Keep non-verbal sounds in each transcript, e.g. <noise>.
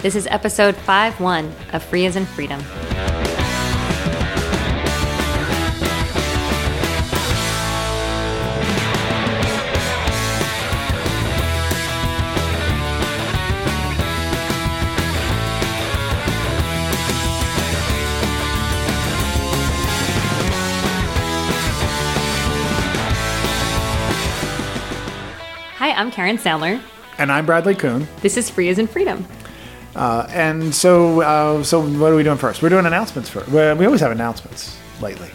This is episode 5 1 of Free as in Freedom. Hi, I'm Karen Sandler. And I'm Bradley Kuhn. This is Free as in Freedom. Uh, and so, uh, so what are we doing first? We're doing announcements first. We we always have announcements lately.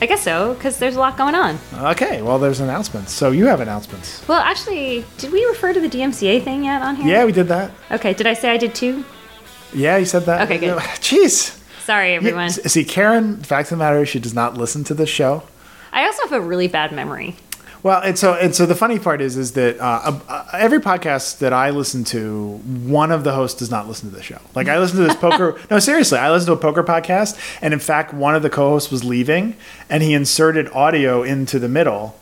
I guess so, because there's a lot going on. Okay, well, there's announcements. So you have announcements. Well, actually, did we refer to the DMCA thing yet on here? Yeah, we did that. Okay, did I say I did too? Yeah, you said that. Okay, good. <laughs> Jeez. Sorry, everyone. see, Karen, fact of the matter is she does not listen to the show. I also have a really bad memory. Well, and so and so the funny part is is that uh, uh, every podcast that I listen to, one of the hosts does not listen to the show. Like I listen to this poker. <laughs> no, seriously, I listened to a poker podcast, and in fact, one of the co-hosts was leaving, and he inserted audio into the middle.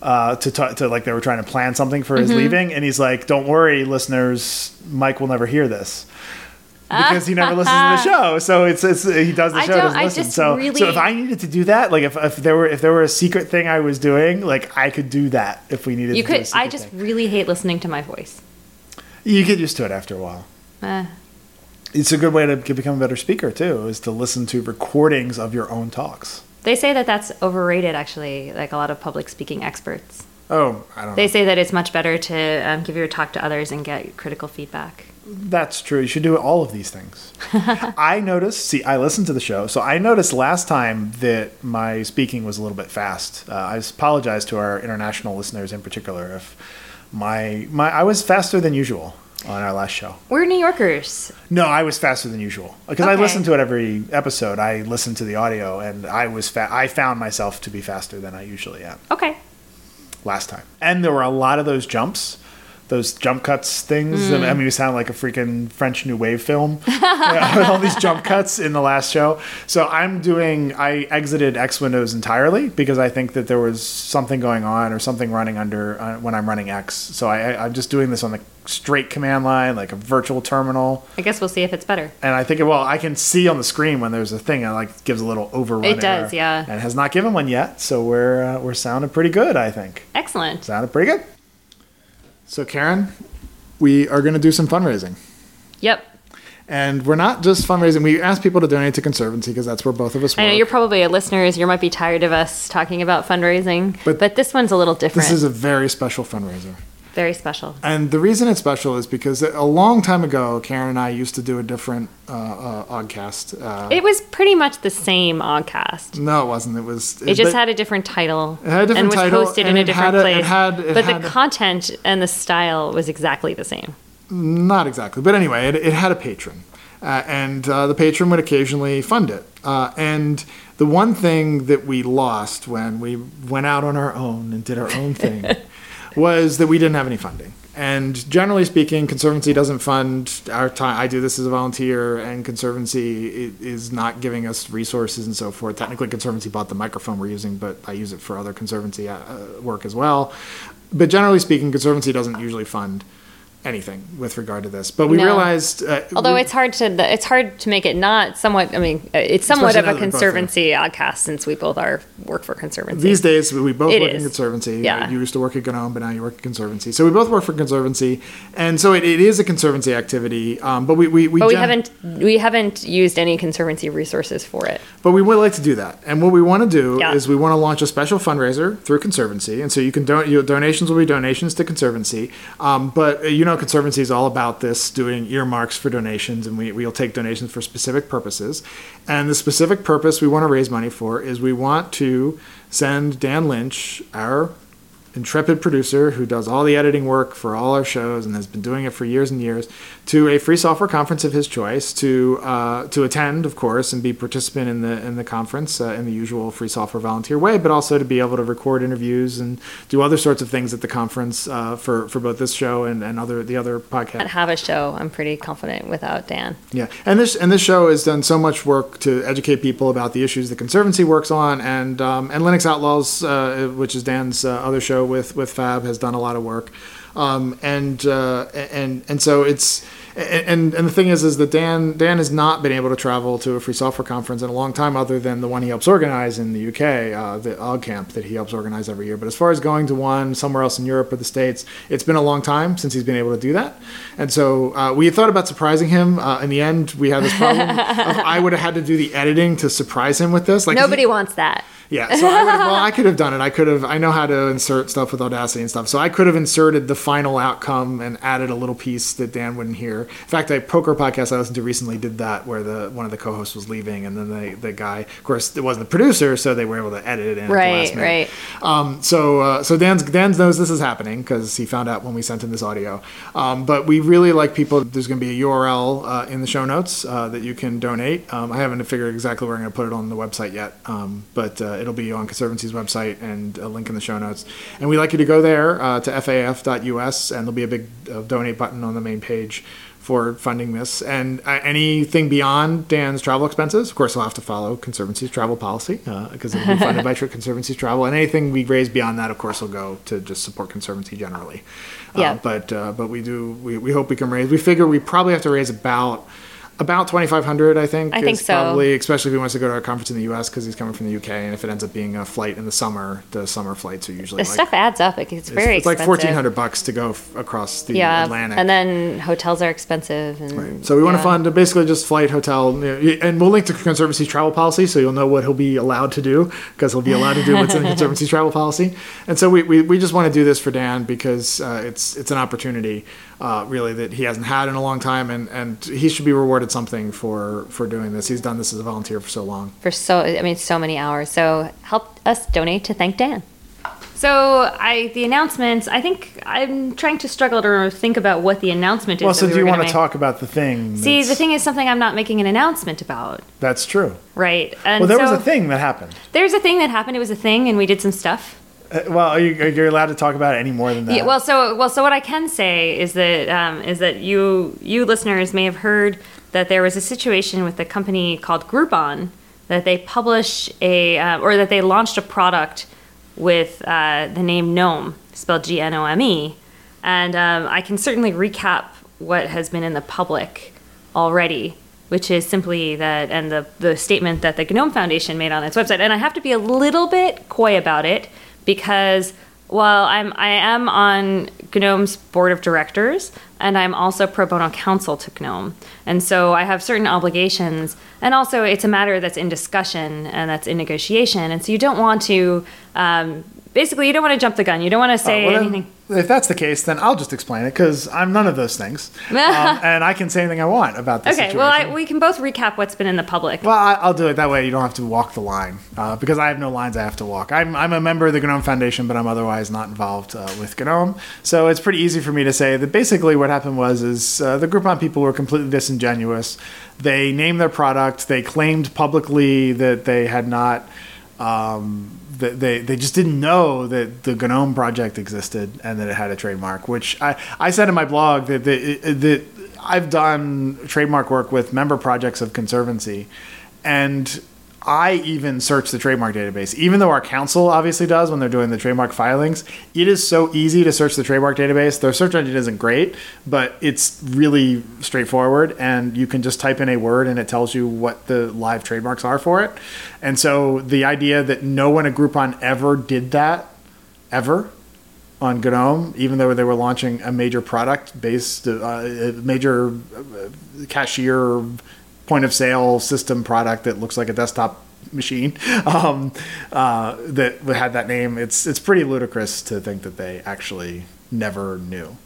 Uh, to talk to like they were trying to plan something for his leaving, and he's like, "Don't worry, listeners, Mike will never hear this." Because he never listens to the <laughs> show, so it's, it's he does the I show doesn't I listen. so really- so if I needed to do that, like if, if there were if there were a secret thing I was doing, like I could do that if we needed. You to could. I just thing. really hate listening to my voice. you get used to it after a while. Uh, It's a good way to become a better speaker too, is to listen to recordings of your own talks. they say that that's overrated. Actually, like a lot of public speaking experts, Oh, I don't know. they say that it's much better to um, give your talk to others and get critical feedback. That's true. You should do all of these things. <laughs> I noticed. See, I listened to the show, so I noticed last time that my speaking was a little bit fast. Uh, I apologize to our international listeners in particular if my my I was faster than usual on our last show. We're New Yorkers. No, I was faster than usual because I listened to it every episode. I listened to the audio, and I was fa- I found myself to be faster than I usually am Okay. Last time. And there were a lot of those jumps, those jump cuts things. I mean, we sound like a freaking French New Wave film. <laughs> Yeah, with all these jump cuts in the last show. So I'm doing. I exited X Windows entirely because I think that there was something going on or something running under uh, when I'm running X. So I, I, I'm just doing this on the straight command line, like a virtual terminal. I guess we'll see if it's better. And I think, well, I can see on the screen when there's a thing that like gives a little overrun. It does, yeah. And has not given one yet, so we're uh, we're sounding pretty good. I think Excellent. sounded pretty good. So Karen, we are going to do some fundraising, Yep. and we're not just fundraising. We ask people to donate to Conservancy because that's where both of us work. I know you're probably a listeners. You might be tired of us talking about fundraising, But but, this one's a little different. this is a very special fundraiser. Very special. And the reason it's special is because a long time ago, Karen and I used to do a different uh, uh, Oggcast. Uh, It was pretty much the same Oggcast. no, it wasn't. It was. It just but- had a different title. It had a different and was title, hosted in a different a- it place. had- it but had the a- content and the style was exactly the same. Not exactly, but anyway, it, it had a patron, uh, and uh, the patron would occasionally fund it. Uh, and the one thing that we lost when we went out on our own and did our own thing <laughs> was that we didn't have any funding. And generally speaking, Conservancy doesn't fund our time. I do this as a volunteer, and Conservancy is not giving us resources and so forth. Technically, Conservancy bought the microphone we're using, but I use it for other Conservancy uh, work as well. But generally speaking, Conservancy doesn't usually fund anything with regard to this. But we No. realized, uh, Although we- it's hard to it's hard to make it not somewhat. I mean, uh, it's somewhat of a now that we both conservancy oggcast since we both are work for conservancy. These days, we both It work in. Conservancy. Yeah. You used to work at Gnome, but now you work at Conservancy. So we both work for Conservancy. And so it, it is a Conservancy activity. Um, but we, we, we, but we gen- haven't we haven't used any conservancy resources for it. But we would like to do that. And what we want to do Yeah. is we want to launch a special fundraiser through Conservancy. And so you can don- your donations will be donations to Conservancy. Um, but uh, you know, Conservancy is all about this doing earmarks for donations, and we, we'll take donations for specific purposes. And the specific purpose we want to raise money for is we want to send Dan Lynch, our intrepid producer who does all the editing work for all our shows and has been doing it for years and years, to a free software conference of his choice to uh, to attend, of course, and be participant in the in the conference uh, in the usual free software volunteer way, but also to be able to record interviews and do other sorts of things at the conference uh, for for both this show and, and other the other podcasts. Have a show. I'm pretty confident without Dan. Yeah, and this and this show has done so much work to educate people about the issues the Conservancy works on, and um, and Linux Outlaws, uh, which is Dan's uh, other show with with Fab, has done a lot of work, um, and uh, and and so it's and and the thing is, is that Dan Dan has not been able to travel to a free software conference in a long time, other than the one he helps organize in the UK, uh, the OggCamp that he helps organize every year. But as far as going to one somewhere else in Europe or the States, it's been a long time since he's been able to do that. And so uh, we thought about surprising him. Uh, in the end, we had this problem. of <laughs> I would have had to do the editing to surprise him with this. Like Nobody wants that. Yeah, so I would, well, I <laughs> could have done it. I could have. I know how to insert stuff with Audacity and stuff. So I could have inserted the final outcome and added a little piece that Dan wouldn't hear. In fact, a poker podcast I listened to recently did that, where the one of the co-hosts was leaving, and then the the guy, of course, it wasn't the producer, so they were able to edit it in. Right, right. Um, so uh, so Dan's Dan knows this is happening because he found out when we sent him this audio. Um, but we really like people. There's going to be a URL uh, in the show notes uh, that you can donate. Um, I haven't figured exactly where I'm going to put it on the website yet, um, but uh, it'll be on Conservancy's website and a link in the show notes. And we'd like you to go there uh, to faif.us, and there'll be a big uh, donate button on the main page for funding this. And uh, anything beyond Dan's travel expenses, of course, he'll have to follow Conservancy's travel policy because it'll be funded by <laughs> Conservancy's travel. And anything we raise beyond that, of course, will go to just support Conservancy generally. Uh, Yeah. but uh, but we do we, we hope we can raise. We figure we probably have to raise about. About twenty five hundred, I think. I think is so. Probably, especially if he wants to go to our conference in the U.S. because he's coming from the UK, and if it ends up being a flight in the summer, the summer flights are usually The like stuff adds up. It gets it's, very it's like fourteen hundred bucks to go f- across the Yeah, Atlantic. and then hotels are expensive. And So we want to yeah. fund basically just flight, hotel, and we'll link to Conservancy's travel policy, so you'll know what he'll be allowed to do because he'll be allowed to do what's in the <laughs> Conservancy's travel policy. And so we, we, we just want to do this for Dan because uh, it's it's an opportunity, uh, really that he hasn't had in a long time, and, and he should be rewarded something for for doing this. He's done this as a volunteer for so long. for so I mean so many hours. So help us donate to thank Dan. So I the announcements. I think I'm trying to struggle to think about what the announcement is. Well, that so we do you want gonna make. talk about the thing? See, the thing is something I'm not making an announcement about, That's true. right? And Well, there so was a thing that happened. There's a thing that happened. It was a thing, and we did some stuff. Uh, well, are you, are you allowed to talk about it any more than that? Yeah, well, so well, so what I can say is that um, is that you you listeners may have heard that there was a situation with a company called Groupon that they published a uh, or that they launched a product with uh, the name Gnome spelled G N O M E, and um, I can certainly recap what has been in the public already. Which is simply that, and the, the statement that the GNOME Foundation made on its website. And I have to be a little bit coy about it because while I'm I am on GNOME's board of directors and I'm also pro bono counsel to GNOME. And so I have certain obligations and also it's a matter that's in discussion and that's in negotiation. And so you don't want to um, basically you don't want to jump the gun. You don't want to say Uh, Well, then, anything. if that's the case, then I'll just explain it because I'm none of those things, <laughs> um, and I can say anything I want about this Okay, situation. well I, we can both recap what's been in the public. Well, I, I'll do it that way. You don't have to walk the line uh, because I have no lines I have to walk. I'm, I'm a member of the GNOME Foundation, but I'm otherwise not involved uh, with GNOME. So it's pretty easy for me to say that basically what happened was is uh, the Groupon people were completely disingenuous. They named their product. They claimed publicly that they had not. Um, they, they just didn't know that the GNOME project existed and that it had a trademark, which I, I said in my blog that, that, that I've done trademark work with member projects of Conservancy, and I even search the trademark database. Even though our counsel obviously does when they're doing the trademark filings, it is so easy to search the trademark database. Their search engine isn't great, but it's really straightforward, and you can just type in a word and it tells you what the live trademarks are for it. And so the idea that no one at Groupon ever did that, ever, on GNOME, even though they were launching a major product based, uh, a major uh, cashier point of sale system product that looks like a desktop machine <laughs> um, uh, that had that name. It's it's pretty ludicrous to think that they actually never knew,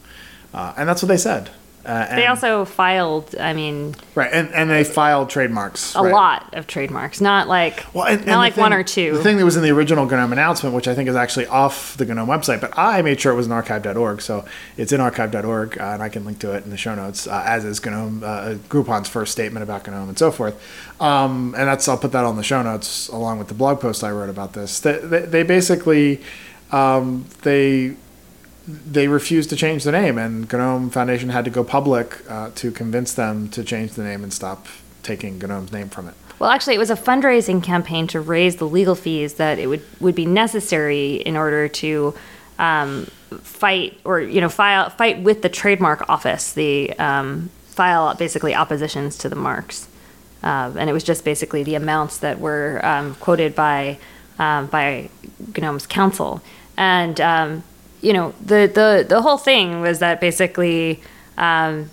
uh, and that's what they said. Uh, they also filed, I mean, right, and, and they filed trademarks. a right. lot of trademarks, not like Well, and, not and the like one or two. The thing that was in the original GNOME announcement, which I think is actually off the GNOME website, but I made sure it was in archive.org, so it's in archive.org, uh, and I can link to it in the show notes, uh, as is GNOME, uh, Groupon's first statement about GNOME and so forth. Um, and that's I'll put that on the show notes along with the blog post I wrote about this. They, they, they basically um, they they refused to change the name, and GNOME Foundation had to go public uh, to convince them to change the name and stop taking GNOME's name from it. Well, actually, it was a fundraising campaign to raise the legal fees that it would, would be necessary in order to um, fight or you know file fight with the trademark office, the um, file basically oppositions to the marks, uh, and it was just basically the amounts that were um, quoted by um, by GNOME's counsel, and um, you know the the the whole thing was that basically. Um,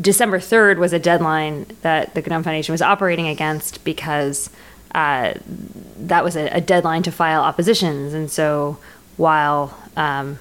December 3rd was a deadline that the GNOME Foundation was operating against because uh, that was a, a, deadline to file oppositions. And so while um,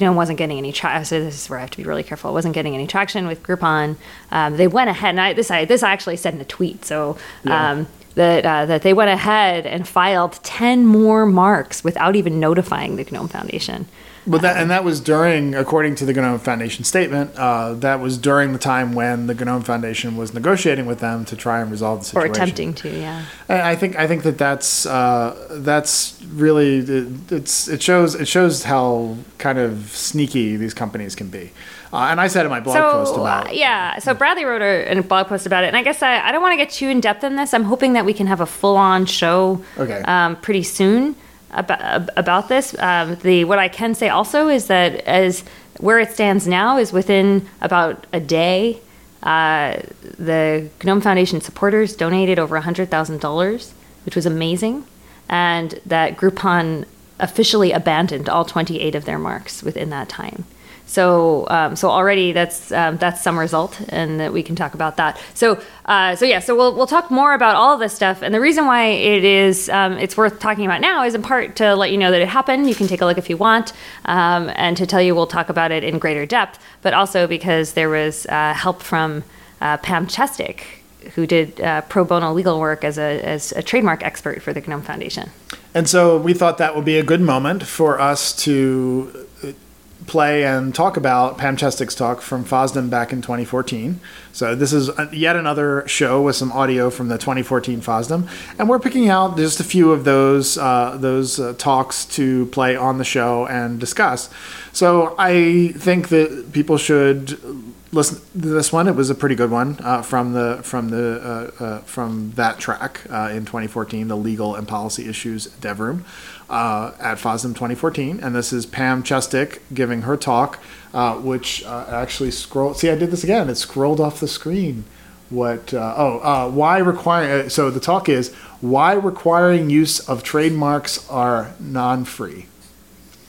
GNOME wasn't getting any traction, so this is where I have to be really careful. It wasn't getting any traction with Groupon. Um, they went ahead, and I, this I this I actually said in a tweet. So yeah. That uh, that they went ahead and filed ten more marks without even notifying the GNOME Foundation. But that and that was during, according to the GNOME Foundation statement, uh, that was during the time when the GNOME Foundation was negotiating with them to try and resolve the situation, or attempting to. Yeah, and I think I think that that's uh, that's really it's it shows it shows how kind of sneaky these companies can be. Uh, and I said in my blog so, post about uh, yeah. So Bradley wrote a, a, blog post about it, and I guess I, I don't want to get too in depth in this. I'm hoping that we can have a full on show okay. um, pretty soon about, about this. Um, the what I can say also is that as where it stands now is within about a day. Uh, the GNOME Foundation supporters donated over $100,000, which was amazing, and that Groupon officially abandoned all 28 of their marks within that time. So um, so already that's um, that's some result, and that we can talk about that. So uh, so yeah, so we'll we'll talk more about all of this stuff, and the reason why it is um, it's worth talking about now is in part to let you know that it happened. You can take a look if you want, um, and to tell you we'll talk about it in greater depth, but also because there was uh, help from uh, Pam Chestek, who did uh, pro bono legal work as a, as a trademark expert for the GNOME Foundation. And so we thought that would be a good moment for us to play and talk about Pam Chestek's talk from FOSDEM back in 2014. So this is yet another show with some audio from the 2014 FOSDEM, and we're picking out just a few of those uh, those uh, talks to play on the show and discuss. So I think that people should listen to this one. It was a pretty good one uh, from the from the uh, uh, from that track uh, in 2014, the legal and policy issues dev room uh, at FOSDEM 2014, and this is Pam Chestek giving her talk, uh, which actually scroll. See, I did this again. It scrolled off the screen. What? oh, why require? So the talk is why requiring use of trademarks are non-free.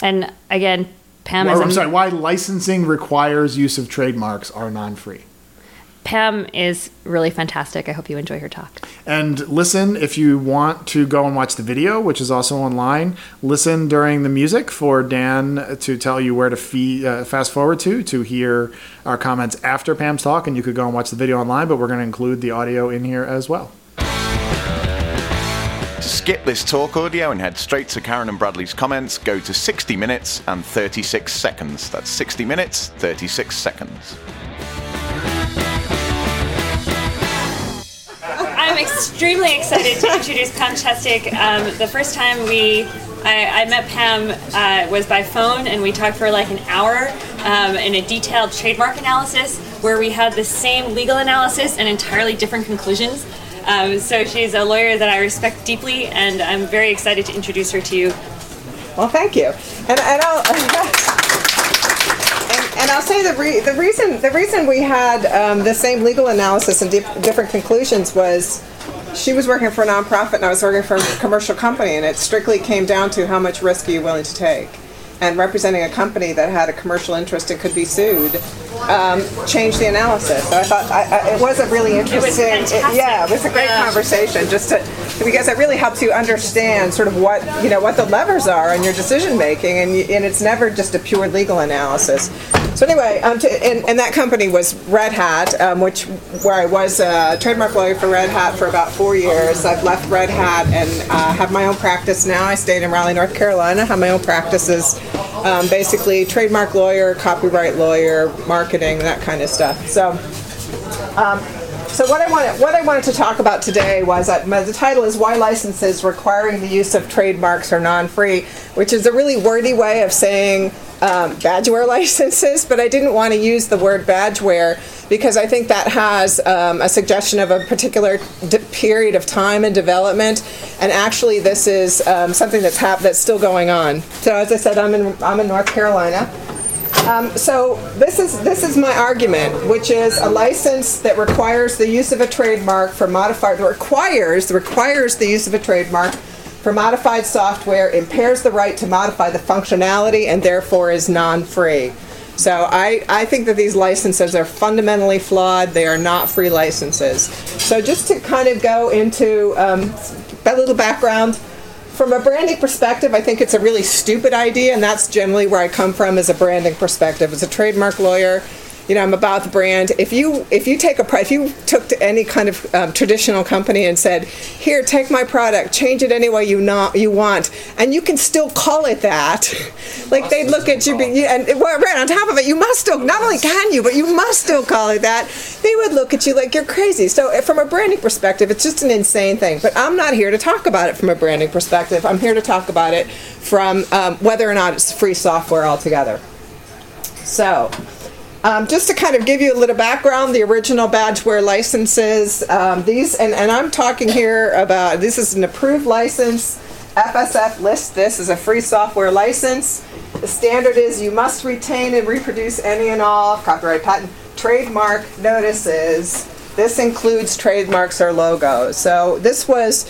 And again, Pam well, I'm sorry, why licensing requires use of trademarks are non free. Pam is really fantastic. I hope you enjoy her talk. And listen if you want to go and watch the video, which is also online. Listen during the music for Dan to tell you where to fee, uh, fast forward to to hear our comments after Pam's talk. And you could go and watch the video online, but we're going to include the audio in here as well To skip this talk audio and head straight to Karen and Bradley's comments, go to 60 minutes and 36 seconds. That's 60 minutes, 36 seconds. Extremely excited to introduce Pam. Um, the first time we I, I met Pam uh, was by phone, and we talked for like an hour um, in a detailed trademark analysis where we had the same legal analysis and entirely different conclusions. Um, so she's a lawyer that I respect deeply, and I'm very excited to introduce her to you. Well, thank you. And, and I'll. <laughs> and I'll say the, re- the reason the reason we had um, the same legal analysis and di- different conclusions was she was working for a nonprofit and I was working for a commercial company, and it strictly came down to how much risk are you willing to take. And representing a company that had a commercial interest and could be sued um, change the analysis. So I thought I, I, it was a really interesting. It it, yeah, it was a great yeah. conversation. Just to because it really helps you understand sort of what you know what the levers are in your decision making, and you, and it's never just a pure legal analysis. So anyway, um, to, and, and, that company was Red Hat, um, which where I was a trademark lawyer for Red Hat for about four years. I've left Red Hat and uh, have my own practice now. I stayed in Raleigh, North Carolina. Have my own practices, um, basically trademark lawyer, copyright lawyer, marketing, that kind of stuff. So. Um, so what I wanted, what I wanted to talk about today was that the title is "Why Licenses Requiring the Use of Trademarks Are Non-Free," which is a really wordy way of saying um, badgeware <laughs> licenses, but I didn't want to use the word badgeware because I think that has um, a suggestion of a particular period of time and development. And actually, this is um, something that's hap- that's still going on. So, as I said, I'm in I'm in North Carolina, Um, so this is this is my argument, which is a license that requires the use of a trademark for modified requires requires the use of a trademark for modified software impairs the right to modify the functionality and therefore is non-free. So I, I think that these licenses are fundamentally flawed. They are not free licenses. So just to kind of go into um, a little background, from a branding perspective, I think it's a really stupid idea, and that's generally where I come from as a branding perspective. As a trademark lawyer, you know, I'm about the brand. If you if you take a if you took to any kind of um, traditional company and said, "Here, take my product, change it any way you not you want," and you can still call it that, <laughs> like they'd look at you, be, and well, right on top of it, you must still not only can you, but you must still call it that. They would look at you like you're crazy. So, eh, from a branding perspective, it's just an insane thing. But I'm not here to talk about it from a branding perspective. I'm here to talk about it from um, whether or not it's free software altogether. So. Um, just to kind of give you a little background, the original badgeware licenses, um, these, and, and I'm talking here about this is an approved license. FSF lists this as a free software license. The standard is you must retain and reproduce any and all copyright, patent, trademark notices. This includes trademarks or logos. So this was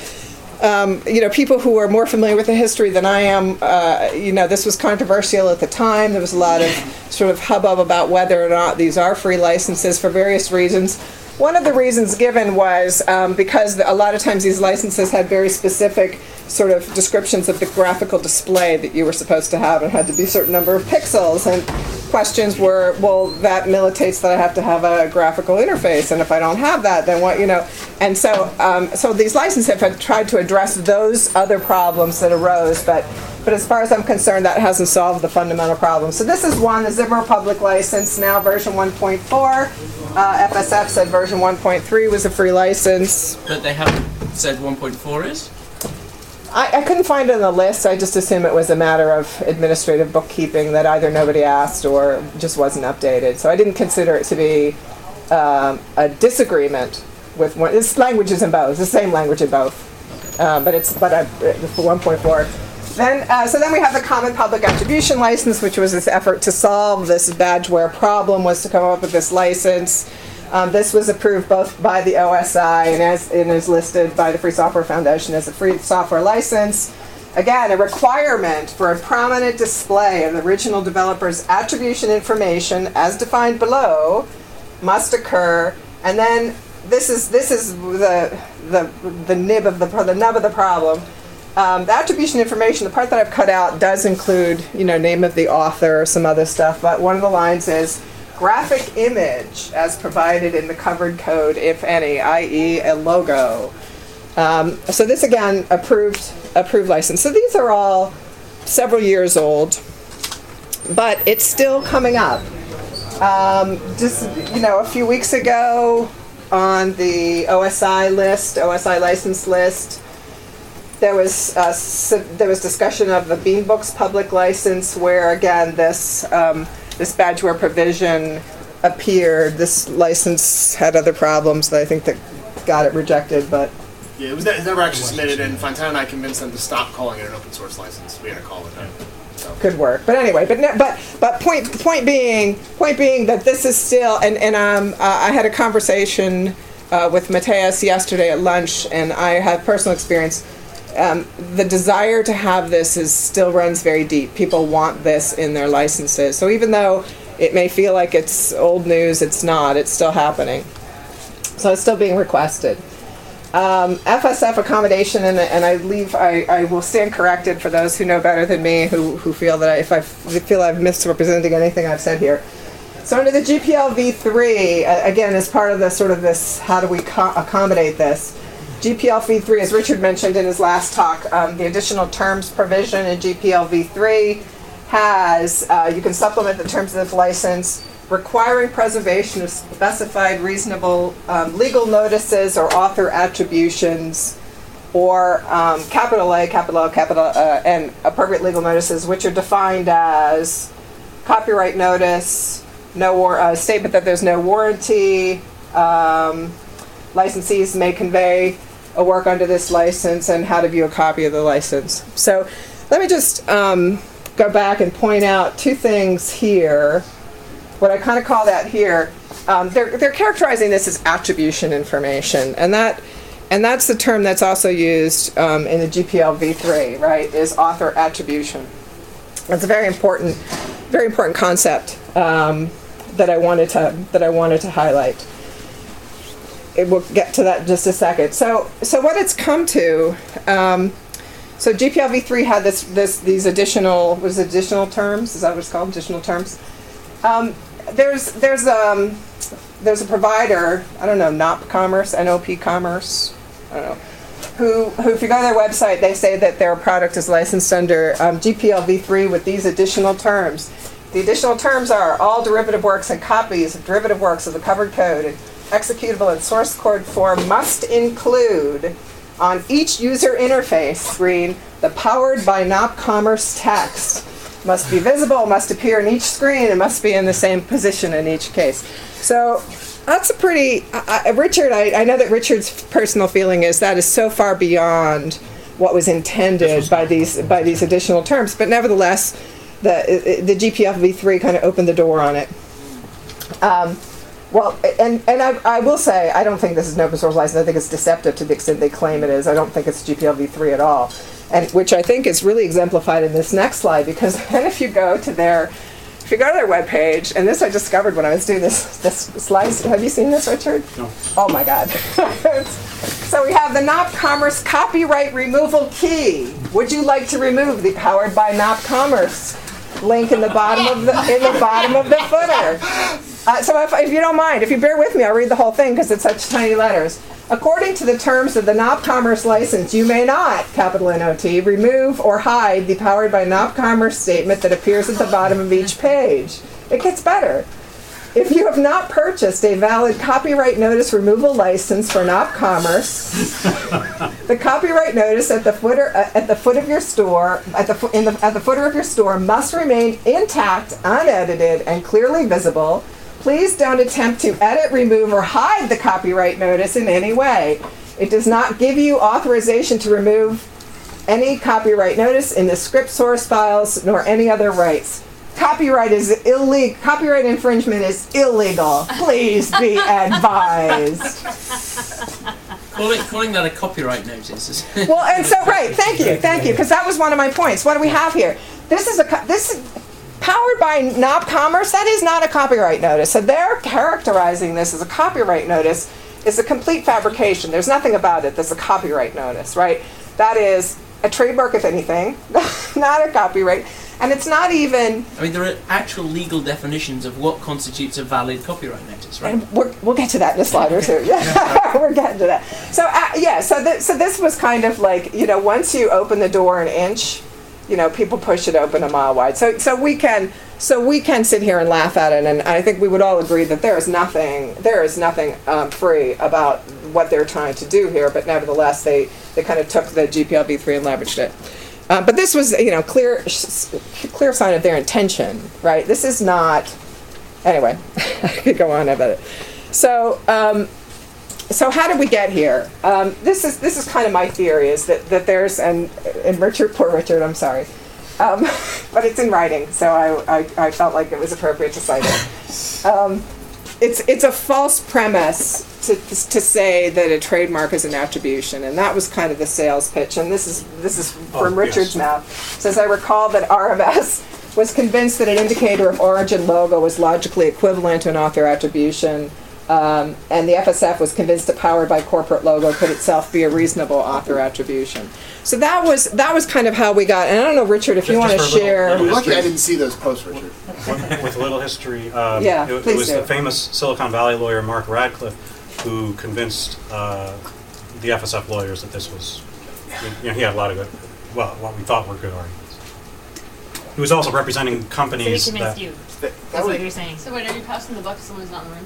um, you know, people who are more familiar with the history than I am, uh, you know, this was controversial at the time. There was a lot of sort of hubbub about whether or not these are free licenses for various reasons. One of the reasons given was um, because a lot of times these licenses had very specific sort of descriptions of the graphical display that you were supposed to have and had to be a certain number of pixels. And questions were, well, that militates that I have to have a graphical interface, and if I don't have that, then what, you know? And so, um, so these licenses have tried to address those other problems that arose, but but as far as I'm concerned, that hasn't solved the fundamental problem. So this is one, the Zimbra public license, now version 1.4. Uh, FSF said version 1.3 was a free license. But they haven't said 1.4 is? I, I couldn't find it on the list. I just assume it was a matter of administrative bookkeeping that either nobody asked or just wasn't updated. So I didn't consider it to be um, a disagreement with one. This language is in both. It's the same language in both, um, but it's but I, for 1.4. Then, uh, so then we have the Common Public Attribution License, which was this effort to solve this badgeware problem, was to come up with this license. Um, this was approved both by the OSI and, as, and is listed by the Free Software Foundation as a free software license. Again, a requirement for a prominent display of the original developer's attribution information as defined below must occur. And then this is this is the the the nib of the the nub of the problem. Um, the attribution information, the part that I've cut out, does include you know name of the author, some other stuff. But one of the lines is graphic image as provided in the covered code, if any, i.e., a logo. Um, so this again approved approved license. So these are all several years old, but it's still coming up. Um, just you know, a few weeks ago on the OSI list, OSI license list, there was uh, there was discussion of the Beanbooks public license, where again this um, this badgeware provision appeared. This license had other problems that I think that got it rejected, but Yeah, it was ne- it never actually submitted, and Fontana and I convinced them to stop calling it an open source license. We had to call it that. So. could work. But anyway, but but but point point being point being that this is still and and um uh, I had a conversation uh, with Mateus yesterday at lunch, and I had personal experience. Um, the desire to have this is still runs very deep. People want this in their licenses. So even though it may feel like it's old news, it's not. It's still happening. So it's still being requested. Um, FSF accommodation, and, and I leave, I, I will stand corrected for those who know better than me, who, who feel that I, if I feel I've misrepresenting anything I've said here. So under the GPL v3, uh, again, as part of the sort of this, how do we co- accommodate this? GPL v3, as Richard mentioned in his last talk, um, the additional terms provision in GPL v3 has, uh, you can supplement the terms of the license requiring preservation of specified reasonable um, legal notices or author attributions or um, capital A, capital L, capital uh, and appropriate legal notices, which are defined as copyright notice, no war, uh, statement that there's no warranty, um, licensees may convey a work under this license, and how to view a copy of the license. So, let me just um, go back and point out two things here. What I kind of call that here, um, they're, they're characterizing this as attribution information, and that and that's the term that's also used um, in the GPL v3, right? Is author attribution. That's a very important, very important concept um, that I wanted to that I wanted to highlight. It, we'll get to that in just a second. So, so what it's come to. Um, so GPL v3 had this, this, these additional, was it additional terms? Is that what it's called? Additional terms. Um, there's, there's, um, there's a provider. I don't know, NOP Commerce, NOP Commerce. I don't know. Who, who, if you go to their website, they say that their product is licensed under um, GPL v3 with these additional terms. The additional terms are all derivative works and copies of derivative works of the covered code and executable in source code form must include on each user interface screen the powered by NOP Commerce text must be visible, must appear in each screen, and must be in the same position in each case. So that's a pretty, I, I, Richard, I, I know that Richard's personal feeling is that is so far beyond what was intended by these by these additional terms, but nevertheless, the the GPL v3 kind of opened the door on it. Um, well, and, and I, I will say, I don't think this is an open source license. I think it's deceptive to the extent they claim it is. I don't think it's GPL v3 at all. And which I think is really exemplified in this next slide because <laughs> then if you go to their if you go to their webpage, and this I discovered when I was doing this this slide. Have you seen this, Richard? No. Oh my God. <laughs> so we have the NOP Commerce copyright removal key. Would you like to remove the powered by NOP Commerce link in the bottom of the in the bottom of the footer? <laughs> Uh, so if, if you don't mind, if you bear with me, I'll read the whole thing because it's such tiny letters. According to the terms of the NOP Commerce license, you may not, capital NOT, remove or hide the powered by NOP Commerce statement that appears at the bottom of each page. It gets better. If you have not purchased a valid copyright notice removal license for NOP Commerce, <laughs> the copyright notice at the footer uh, at the foot of your store at the, fo- in the at the footer of your store must remain intact, unedited, and clearly visible. Please don't attempt to edit, remove, or hide the copyright notice in any way. It does not give you authorization to remove any copyright notice in the script source files nor any other rights. Copyright is illegal. Copyright infringement is illegal. Please be <laughs> advised. Calling, calling that a copyright notice is. Well, and so right, thank you, <laughs> thank you, because that was one of my points. What do we have here? This is a this is powered by NOP Commerce. That is not a copyright notice. So they're characterizing this as a copyright notice. It's a complete fabrication. There's nothing about it that's a copyright notice, right? That is a trademark, if anything, <laughs> not a copyright, and it's not even. I mean, there are actual legal definitions of what constitutes a valid copyright notice, right? And we're, we'll get to that in a slide or two. Yeah, <laughs> we're getting to that. So uh, yeah, so th- so this was kind of like you know once you open the door an inch, you know people push it open a mile wide. So so we can so we can sit here and laugh at it, and I think we would all agree that there is nothing there is nothing um, free about what they're trying to do here. But nevertheless, they they kind of took the GPL v3 and leveraged it. Uh, but this was, you know, clear, clear sign of their intention, right? This is not. Anyway, <laughs> I could go on about it. So, um, so how did we get here? Um, this is this is kind of my theory is that, that there's and and Richard, poor Richard, I'm sorry, um, <laughs> but it's in writing, so I, I, I felt like it was appropriate to cite it. Um, it's it's a false premise to to say that a trademark is an attribution, and that was kind of the sales pitch. And this is this is from Oh, Richard's yes. mouth. Says I recall that RMS was convinced that an indicator of origin logo was logically equivalent to an author attribution. Um, and the FSF was convinced that powered by corporate logo could itself be a reasonable author attribution. So that was that was kind of how we got. And I don't know, Richard, if you want to just for a little- share. little Lucky I didn't see those posts, Richard. with, with a little history. Um, Yeah, it, please it was do. the famous Silicon Valley lawyer Mark Radcliffe who convinced uh, the FSF lawyers that this was. You know, he had a lot of good, well, what we thought were good arguments. He was also representing So he companies convinced that. you. That, That's that what you're saying. So wait, are you passing the buck to someone who's not in the room?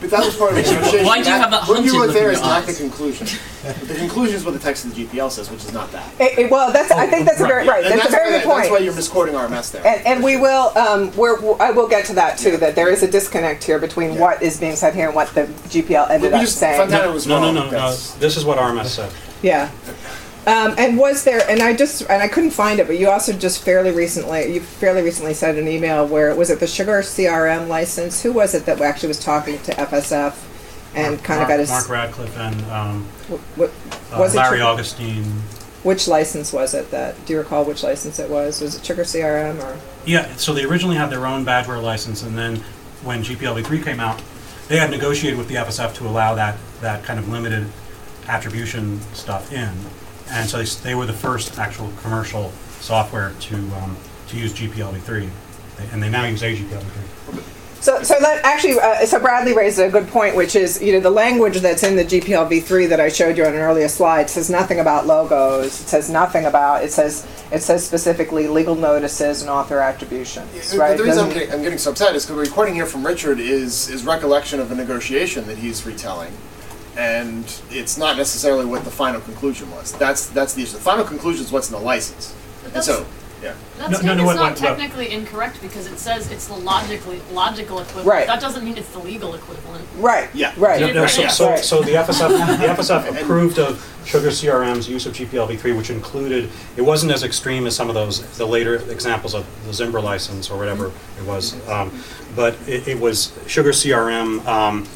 But that was part of the negotiation. why do you have that What you hunted wrote look there in is your not the eyes? conclusion. the conclusion is what the text of the GPL says, which is not that. It- it- well, that's I think that's a very right. And That's a very why, good point. That's why you're misquoting RMS there. And, and we will, um, we're, I will get to that too, that there is a disconnect here between what is being said here and what the GPL we ended we up just saying. Fontana was No, no, wrong. no, no. That's- This is what RMS said. Yeah. Um, and was there? And I just and I couldn't find it, but you also just fairly recently you fairly recently sent an email where was it the Sugar CRM license? Who was it that actually was talking to FSF and kind Mark, of got his Mark Radcliffe and um, what, uh, was it Larry Sugar- Augustin. Which license was it? That do you recall which license it was? Was it Sugar CRM or? Yeah, so they originally had their own badgeware license, and then when GPLv3 came out, they had negotiated with the FSF to allow that, that kind of limited attribution stuff in. And so they, s- they were the first actual commercial software to, um, to use GPLv3. They- And they now use AGPLv3. So, so that actually, uh, so Bradley raised a good point, which is, you know, the language that's in the GPLv3 that I showed you on an earlier slide says nothing about logos. It says nothing about. It says it says specifically legal notices and author attributions, The- right? The reason I'm Doesn't- getting, I'm getting so upset is because we're recording here from Richard is is recollection of a negotiation that he's retelling, and it's not necessarily what the final conclusion was. That's that's the issue. The final conclusion is what's in the license, and that's- so yeah. That's No, no, no, no, it's what- not what- what- technically incorrect because it says it's the logically logical equivalent. Right. That doesn't mean it's the legal equivalent. right. Yeah. Right. No, no, so, Yeah. so, Right. so the FSF, <laughs> the FSF approved of Sugar CRM's use of GPLv3, which included, it wasn't as extreme as some of those, the later examples of the Zimbra license or whatever it was, um, but it, it was, Sugar CRM, um,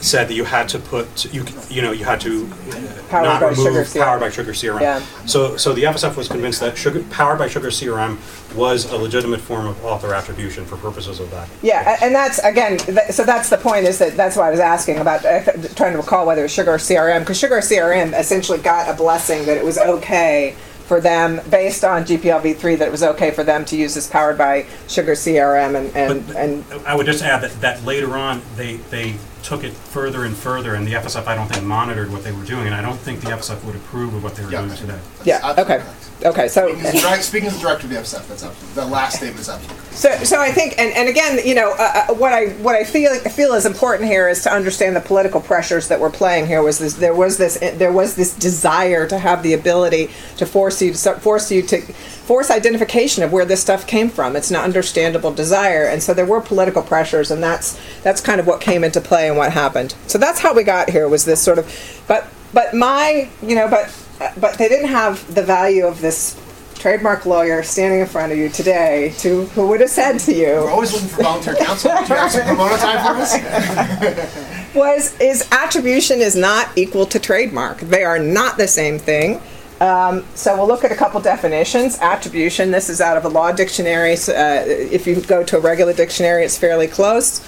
said that you had to put, you, you know, you had to uh, Powered not by Sugar remove CRM. by Sugar CRM. Yeah. So, so the FSF was convinced that sugar, powered by Sugar CRM was a legitimate form of author attribution for purposes of that. Yeah, a- and that's again. Th- so that's the point. Is that that's why I was asking about uh, trying to recall whether it was Sugar CRM because Sugar CRM essentially got a blessing that it was okay for them based on GPLv3 that it was okay for them to use this powered by Sugar CRM and and, But and I would just add that, that later on, they, they took it further and further, and the FSF, I don't think, monitored what they were doing, and I don't think the FSF would approve of what they were Yeah. doing today. yeah. Absolutely Okay. correct. Okay. So Speaking as, direct, speaking as the director of the FSF, that's absolutely the last statement is absolutely correct. So, so I think, and, and again, you know, uh, uh, what I what I feel feel is important here is to understand the political pressures that we're playing here. Was this there was this there was this desire to have the ability to force you to force you to force identification of where this stuff came from. It's an understandable desire, and so there were political pressures, and that's that's kind of what came into play and what happened. So that's how we got here. Was this sort of, but but my you know, but but they didn't have the value of this trademark lawyer standing in front of you today to who would have said to We're you always looking for volunteer counsel. Do you have some promoter time for us? <laughs> was is attribution is not equal to trademark they are not the same thing um, so we'll look at a couple definitions. Attribution this is out of a law dictionary so, uh, if you go to a regular dictionary it's fairly close.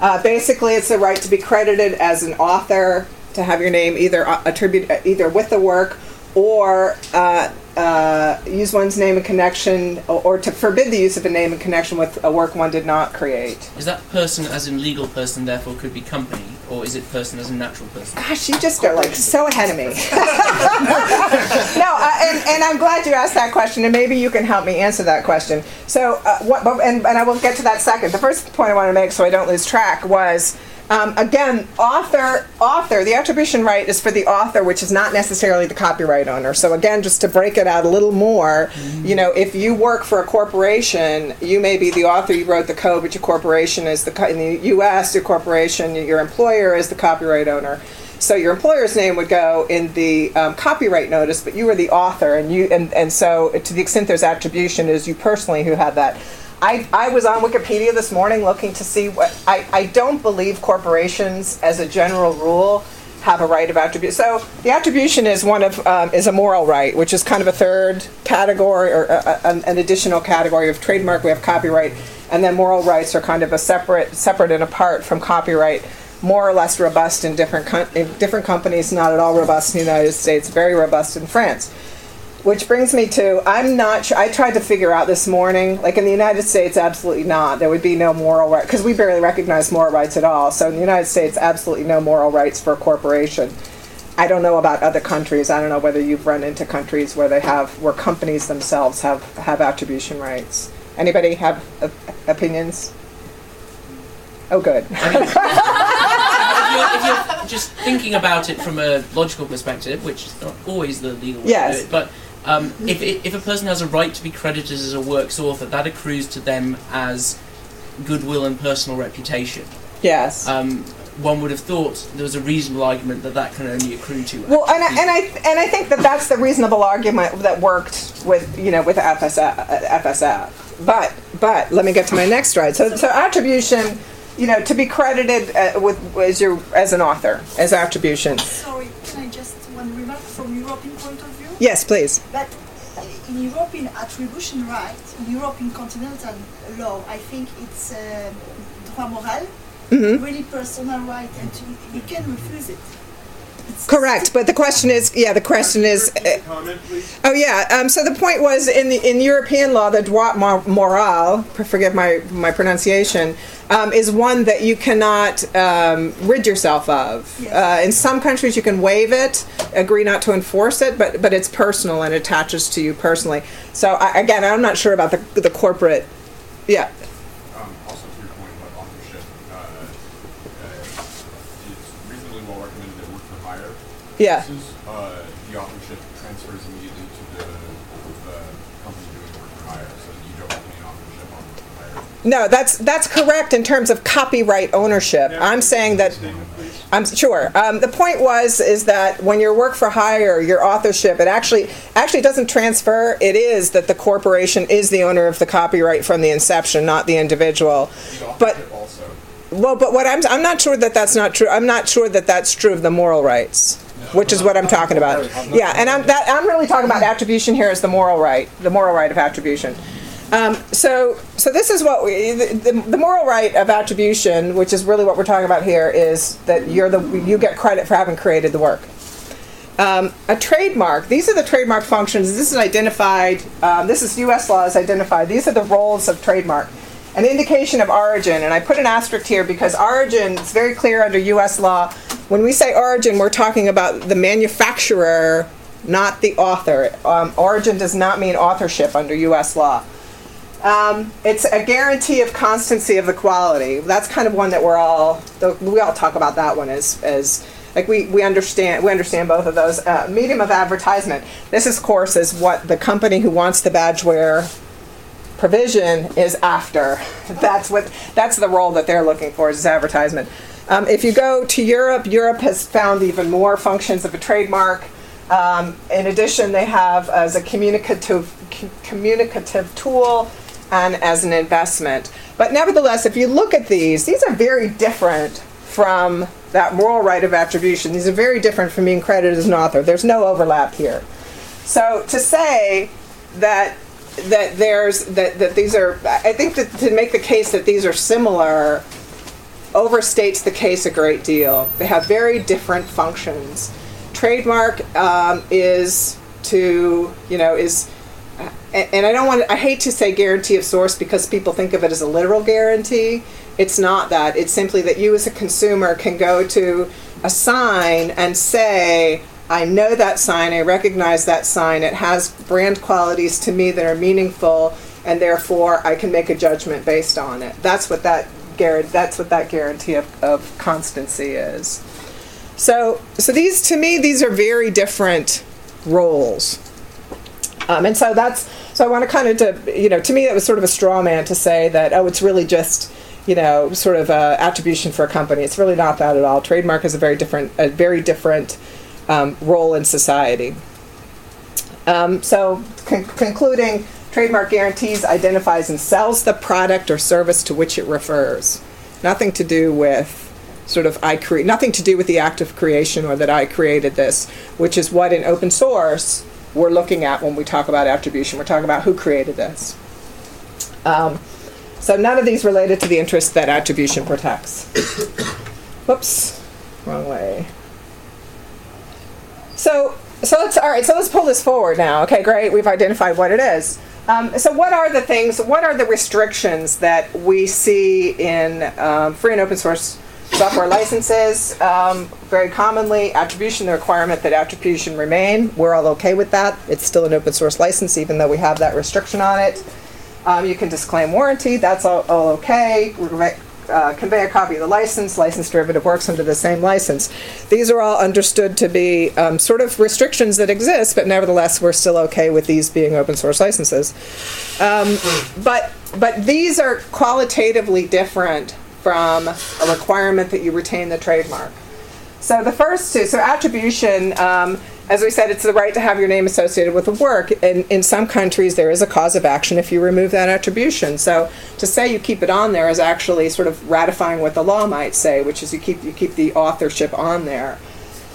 Uh, basically it's the right to be credited as an author to have your name either attributed either with the work or uh, uh, use one's name in connection or, or to forbid the use of a name in connection with a work one did not create. Is that person as in legal person therefore could be company, or is it person as a natural person? Gosh, you just are like so ahead of me. <laughs> no, uh, and, and I'm glad you asked that question, and maybe you can help me answer that question. So, uh, what, and, and I will get to that second. The first point I want to make, so I don't lose track, was um, again, author, author. The attribution right is for the author, which is not necessarily the copyright owner. So again, just to break it out a little more, you know, if you work for a corporation, you may be the author. You wrote the code, but your corporation is the co- in the U.S. Your corporation, your employer is the copyright owner. So your employer's name would go in the um, copyright notice, but you were the author, and you and, and so to the extent there's attribution, is you personally who had that. I, I was on Wikipedia this morning looking to see what I, I don't believe corporations, as a general rule, have a right of attribution. So the attribution is one of um, is a moral right, which is kind of a third category or uh, an, an additional category of trademark. We have copyright, and then moral rights are kind of a separate separate and apart from copyright more or less robust in different com- in different companies, not at all robust in the United States, very robust in France. Which brings me to I'm not sure. I tried to figure out this morning, like in the United States, absolutely not. There would be no moral right because we barely recognize moral rights at all. So in the United States, absolutely no moral rights for a corporation. I don't know about other countries. I don't know whether you've run into countries where they have where companies themselves have have attribution rights. Anybody have uh, opinions? Oh, good. <laughs> if, you're, if you're just thinking about it from a logical perspective, which is not always the legal way Yes. to do it, but um, if, if a person has a right to be credited as a work's author, that accrues to them as goodwill and personal reputation. yes. Um, one would have thought there was a reasonable argument that that can only accrue to. Well, and I, and I and I think that that's the reasonable argument that worked with you know with FSF, FSF. But but let me get to my next slide. So so attribution, you know, to be credited uh, with as your as an author as attribution. Sorry, can I just one remark from European point of view? Yes, please. But in European attribution right, in European continental law, I think it's uh, droit moral, Mm-hmm. really personal right, and you, you can refuse it. Correct, but the question is, yeah, the question is, uh, Comment, oh yeah. Um, so the point was in the in European law, the droit moral, forgive my my pronunciation, um, is one that you cannot um, rid yourself of. Yes. Uh, in some countries, you can waive it, agree not to enforce it, but but it's personal and attaches to you personally. So I, again, I'm not sure about the the corporate. Yeah. Um, also to your point about authorship, uh, uh, it's reasonably well recommended that work for hire. Yeah. cases, uh, the authorship transfers immediately to the, the company doing work for hire, so you don't authorship on work for hire. No, that's that's correct in terms of copyright ownership. I'm saying that. I'm sure. Um, the point was is that when you work for hire, your authorship it actually actually doesn't transfer. It is that the corporation is the owner of the copyright from the inception, not the individual. The But also. well, but what I'm I'm not sure that that's not true. I'm not sure that that's true of the moral rights, which is what I'm talking about. Yeah, and I'm that I'm really talking about attribution here as the moral right, the moral right of attribution. Um, so, so this is what we, the, the, the moral right of attribution, which is really what we're talking about here, is that you're the you get credit for having created the work. Um, a trademark. These are the trademark functions. This is identified. Um, this is U.S. law is identified. These are the roles of trademark. An indication of origin, and I put an asterisk here because origin is very clear under U.S. law. When we say origin, we're talking about the manufacturer, not the author. Um, origin does not mean authorship under U.S. law. Um, it's a guarantee of constancy of the quality. That's kind of one that we're all we all talk about that one as as like we, we understand we understand both of those. Uh, medium of advertisement. This, of course, is what the company who wants the badgeware provision is after. That's what that's the role that they're looking for is advertisement. Um, if you go to Europe, Europe has found even more functions of a trademark. Um, in addition, they have as a communicative c- communicative tool and as an investment. But nevertheless, if you look at these, these are very different from that moral right of attribution. These are very different from being credited as an author. There's no overlap here. So to say that that there's that, that these are I think that to make the case that these are similar overstates the case a great deal. They have very different functions. Trademark um, is to you know is and I don't want I hate to say guarantee of source because people think of it as a literal guarantee. It's not that. It's simply that you as a consumer can go to a sign and say, I know that sign, I recognize that sign, it has brand qualities to me that are meaningful, and therefore I can make a judgment based on it. That's what that guarantee that's what that guarantee of, of constancy is. So so these to me these are very different roles. Um, and so that's so I want to kind of to you know to me that was sort of a straw man to say that oh it's really just you know sort of a attribution for a company. It's really not that at all. Trademark is a very different a very different um, role in society. Um, so con- concluding, trademark guarantees identifies and sells the product or service to which it refers. Nothing to do with sort of I create nothing to do with the act of creation or that I created this, which is what in open source we're looking at when we talk about attribution. We're talking about who created this. Um, so none of these related to the interest that attribution protects. <coughs> Whoops, wrong way. So so let's all right. So let's pull this forward now. Okay, great. We've identified what it is. Um, so what are the things? What are the restrictions that we see in um, free and open source software licenses? Um, very commonly, attribution, the requirement that attribution remain. We're all okay with that. It's still an open source license, even though we have that restriction on it. Um, you can disclaim warranty. That's all, all okay. Uh, convey a copy of the license. License derivative works under the same license. These are all understood to be um, sort of restrictions that exist, but nevertheless, we're still okay with these being open source licenses. Um, but but these are qualitatively different from a requirement that you retain the trademark. So the first two, so attribution, um, as we said, it's the right to have your name associated with the work. And in some countries, there is a cause of action if you remove that attribution. So to say you keep it on there is actually sort of ratifying what the law might say, which is you keep you keep the authorship on there.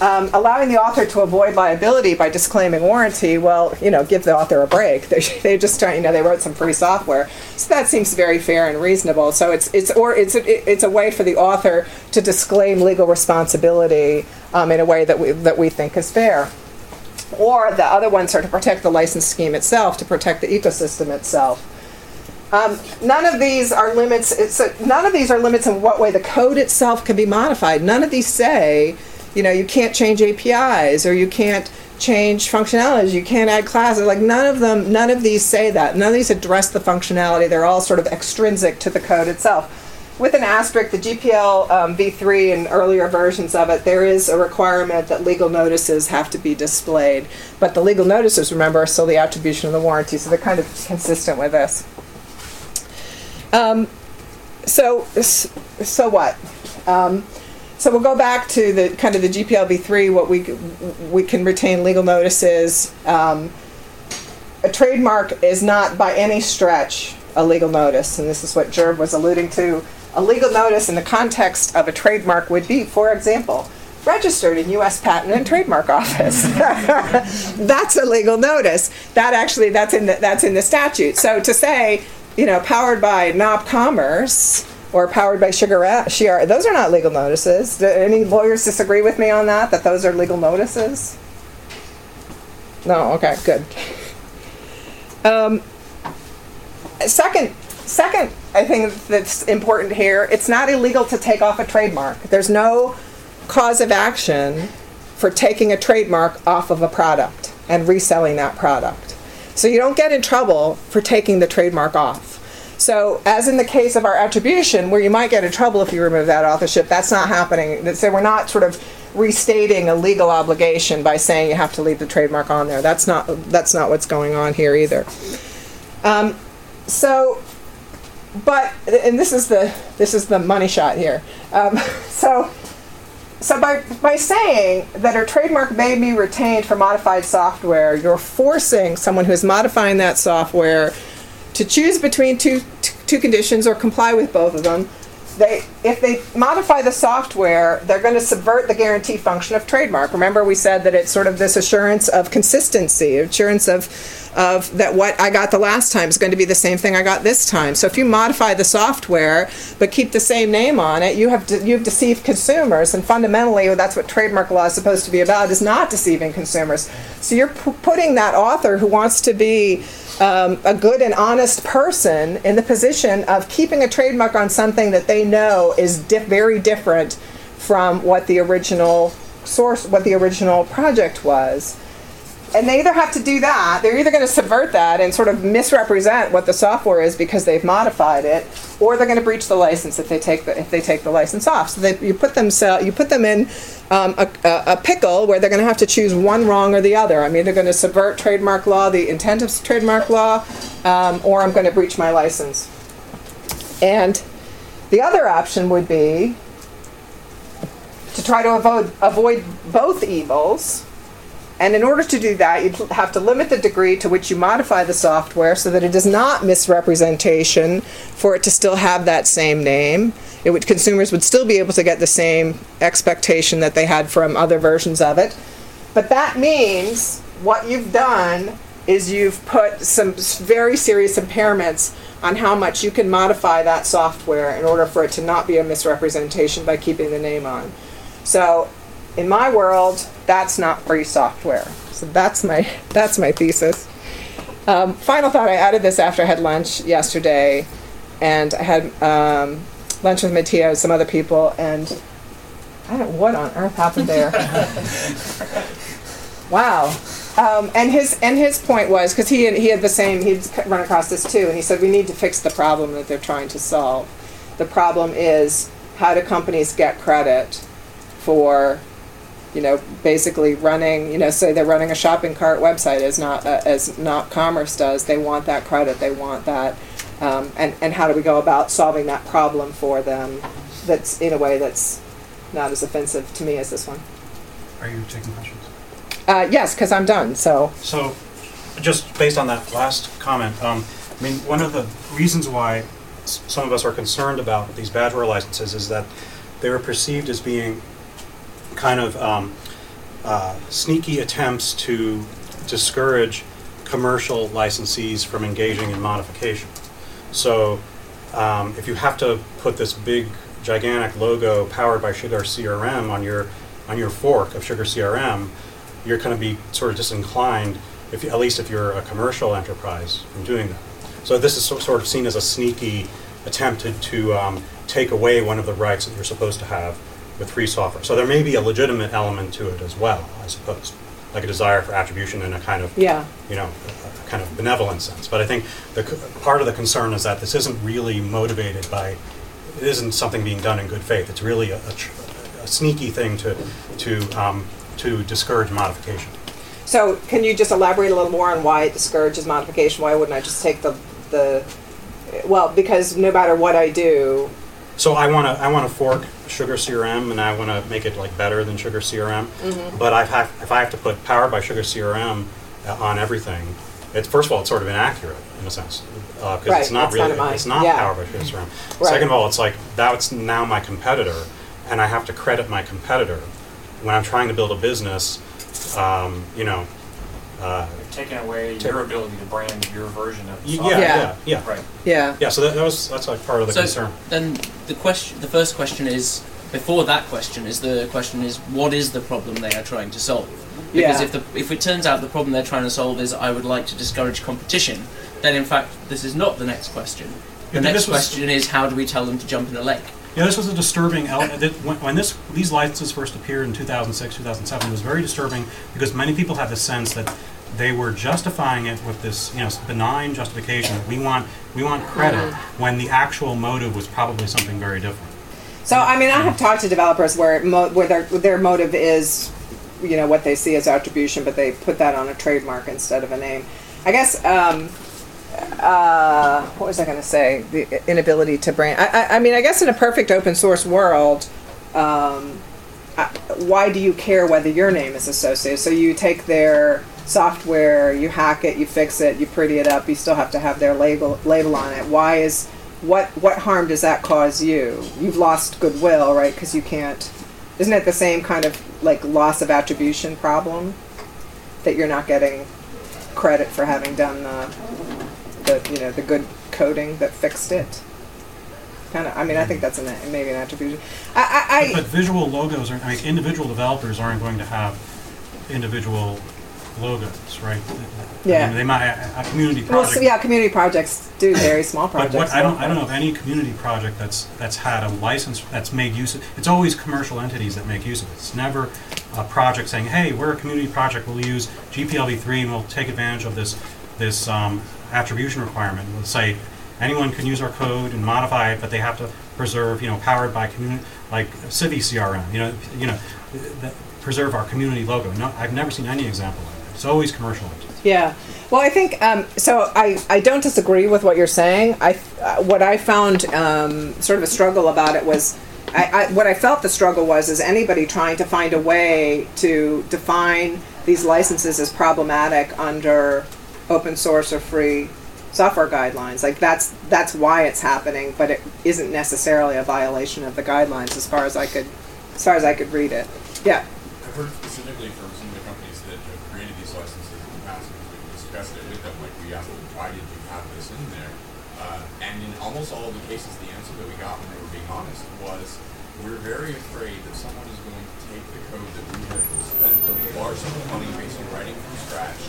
Um, allowing the author to avoid liability by disclaiming warranty, well, you know, give the author a break. <laughs> They, they just you know, they wrote some free software, so that seems very fair and reasonable. So it's it's or it's a, it's a way for the author to disclaim legal responsibility um, in a way that we that we think is fair. Or the other ones are to protect the license scheme itself, to protect the ecosystem itself. Um, none of these are limits. It's a, none of these are limits in what way the code itself can be modified. None of these say, you know, you can't change APIs or you can't change functionalities. You can't add classes. Like none of them. None of these say that. None of these address the functionality. They're all sort of extrinsic to the code itself. With an asterisk, the GPL um, v3 and earlier versions of it, there is a requirement that legal notices have to be displayed. But the legal notices, remember, are still the attribution of the warranty, so they're kind of consistent with this. Um, so, so what? Um, so we'll go back to the kind of the GPL v3. What we we can retain legal notices. Um, a trademark is not by any stretch a legal notice, and this is what Jerv was alluding to. A legal notice in the context of a trademark would be, for example, registered in U.S. Patent and Trademark Office. <laughs> that's a legal notice. That actually that's in the, that's in the statute. So to say, you know, powered by NOP Commerce or powered by Sugar CRM, those are not legal notices. Do any lawyers disagree with me on that? That those are legal notices? No. Okay. Good. Um, second, second, I think that's important here. It's not illegal to take off a trademark. There's no cause of action for taking a trademark off of a product and reselling that product. So you don't get in trouble for taking the trademark off. So, as in the case of our attribution, where you might get in trouble if you remove that authorship, that's not happening. So, we're not sort of restating a legal obligation by saying you have to leave the trademark on there. That's not that's not what's going on here either. Um, so, but and this is the this is the money shot here. Um, <laughs> so. So by, by saying that a trademark may be retained for modified software, you're forcing someone who is modifying that software to choose between two, two conditions or comply with both of them. They, if they modify the software, they're going to subvert the guarantee function of trademark. Remember, we said that it's sort of this assurance of consistency, assurance of, of that what I got the last time is going to be the same thing I got this time. So if you modify the software but keep the same name on it, you have de- you've deceived consumers, and fundamentally, that's what trademark law is supposed to be about: is not deceiving consumers. So you're p- putting that author who wants to be um, a good and honest person in the position of keeping a trademark on something that they know is very different from what the original source, what the original project was. And they either have to do that, they're either going to subvert that and sort of misrepresent what the software is because they've modified it, or they're going to breach the license if they take the if they take the license off. So they, you put them you put them in um, a, a, pickle where they're going to have to choose one wrong or the other. I'm either going to subvert trademark law, the intent of trademark law, um, or I'm going to breach my license. And the other option would be to try to avoid avoid both evils and in order to do that, you'd have to limit the degree to which you modify the software so that it is not misrepresentation for it to still have that same name. It would, consumers would still be able to get the same expectation that they had from other versions of it. But that means what you've done is you've put some very serious impairments on how much you can modify that software in order for it to not be a misrepresentation by keeping the name on. So in my world, that's not free software. So that's my <laughs> that's my thesis. Um, final thought: I added this after I had lunch yesterday, and I had um, lunch with Matteo and some other people, and I don't what on earth happened there. <laughs> wow. Um, and his and his point was because he had, he had the same he'd run across this too, and he said we need to fix the problem that they're trying to solve. The problem is how do companies get credit for you know, basically running, you know, say they're running a shopping cart website as not uh, as NOP Commerce does. They want that credit. They want that, um, and and how do we go about solving that problem for them? That's in a way that's not as offensive to me as this one. Are you taking questions? Uh, yes, because I'm done. So So, just based on that last comment, um, I mean, one of the reasons why s- some of us are concerned about these badgeware licenses is that they were perceived as being kind of um, uh, sneaky attempts to discourage commercial licensees from engaging in modification. So, um, if you have to put this big, gigantic logo powered by Sugar CRM on your on your fork of Sugar CRM, you're going to be sort of disinclined, if you, at least if you're a commercial enterprise, from doing that. So this is sort of seen as a sneaky attempt to, to um, take away one of the rights that you're supposed to have with free software. So there may be a legitimate element to it as well, I suppose, like a desire for attribution in a kind of yeah, you know, a, a kind of benevolent sense. But I think the part of the concern is that this isn't really motivated by, it isn't something being done in good faith. It's really a, a, a sneaky thing to to um, to discourage modification. So can you just elaborate a little more on why it discourages modification? Why wouldn't I just take the the well, because no matter what I do, So I want to I want to fork Sugar CRM and I want to make it like better than Sugar CRM. Mm-hmm. But I have if I have to put powered by Sugar CRM uh, on everything, it's first of all it's sort of inaccurate in a sense because Right, it's not that's really it's not yeah. powered by Sugar CRM. <laughs> Right. Second of all, it's like that's now my competitor, and I have to credit my competitor when I'm trying to build a business. Um, you know, uh, taking away Ta- your ability to brand your version of the y- software. yeah, Yeah. yeah, yeah, Right. yeah, yeah. So that, that was that's like part of the so concern. then the question, the first question is before that question is the question is what is the problem they are trying to solve? Because Yeah. if the if it turns out the problem they're trying to solve is I would like to discourage competition, then in fact this is not the next question. The Yeah, next this was- question is how do we tell them to jump in a lake? Yeah, this was a disturbing element. that When, when this these licenses first appeared in 2006, 2007, it was very disturbing because many people had the sense that they were justifying it with this, you know, benign justification. that We want we want credit when the actual motive was probably something very different. So I mean, I have talked to developers where mo- where their their motive is, you know, what they see as attribution, but they put that on a trademark instead of a name. I guess. Um, uh, what was I going to say? The inability to brand. I, I, I mean, I guess in a perfect open source world, um, I, why do you care whether your name is associated? So you take their software, you hack it, you fix it, you pretty it up. You still have to have their label label on it. Why is what what harm does that cause you? You've lost goodwill, right? Because you can't. Isn't it the same kind of like loss of attribution problem that you're not getting credit for having done the the you know the good coding that fixed it? Kind of. I mean, I think that's an maybe an attribution. I I, I But visual logos are. I mean, individual developers aren't going to have individual logos, right? I Yeah. mean, they might a, a community well, so, yeah, community projects do very small projects. what, I don't, I don't know of any community project that's, that's had a license, that's made use of, it's always commercial entities that make use of it. It's never a project saying, hey, we're a community project, we'll use GPLv3 and we'll take advantage of this, this um, attribution requirement. We'll say, anyone can use our code and modify it, but they have to preserve, you know, powered by community, like Civi CRM, you know, you know, preserve our community logo. No, I've never seen any example that. It's always commercial entities. Yeah. Well, I think um, so. I, I don't disagree with what you're saying. I uh, what I found um, sort of a struggle about it was. I, I, what I felt the struggle was is anybody trying to find a way to define these licenses as problematic under open source or free software guidelines. Like that's that's why it's happening, but it isn't necessarily a violation of the guidelines as far as I could as far as I could read it. Yeah. I've heard specifically from some of the companies that have created these licenses in the past, because we've discussed it with them, like we asked them, why did you have this in there? Uh, and in almost all of the cases, the answer that we got when they were being honest was, we're very afraid that someone is going to take the code that we have spent a large sum of money basically writing from scratch,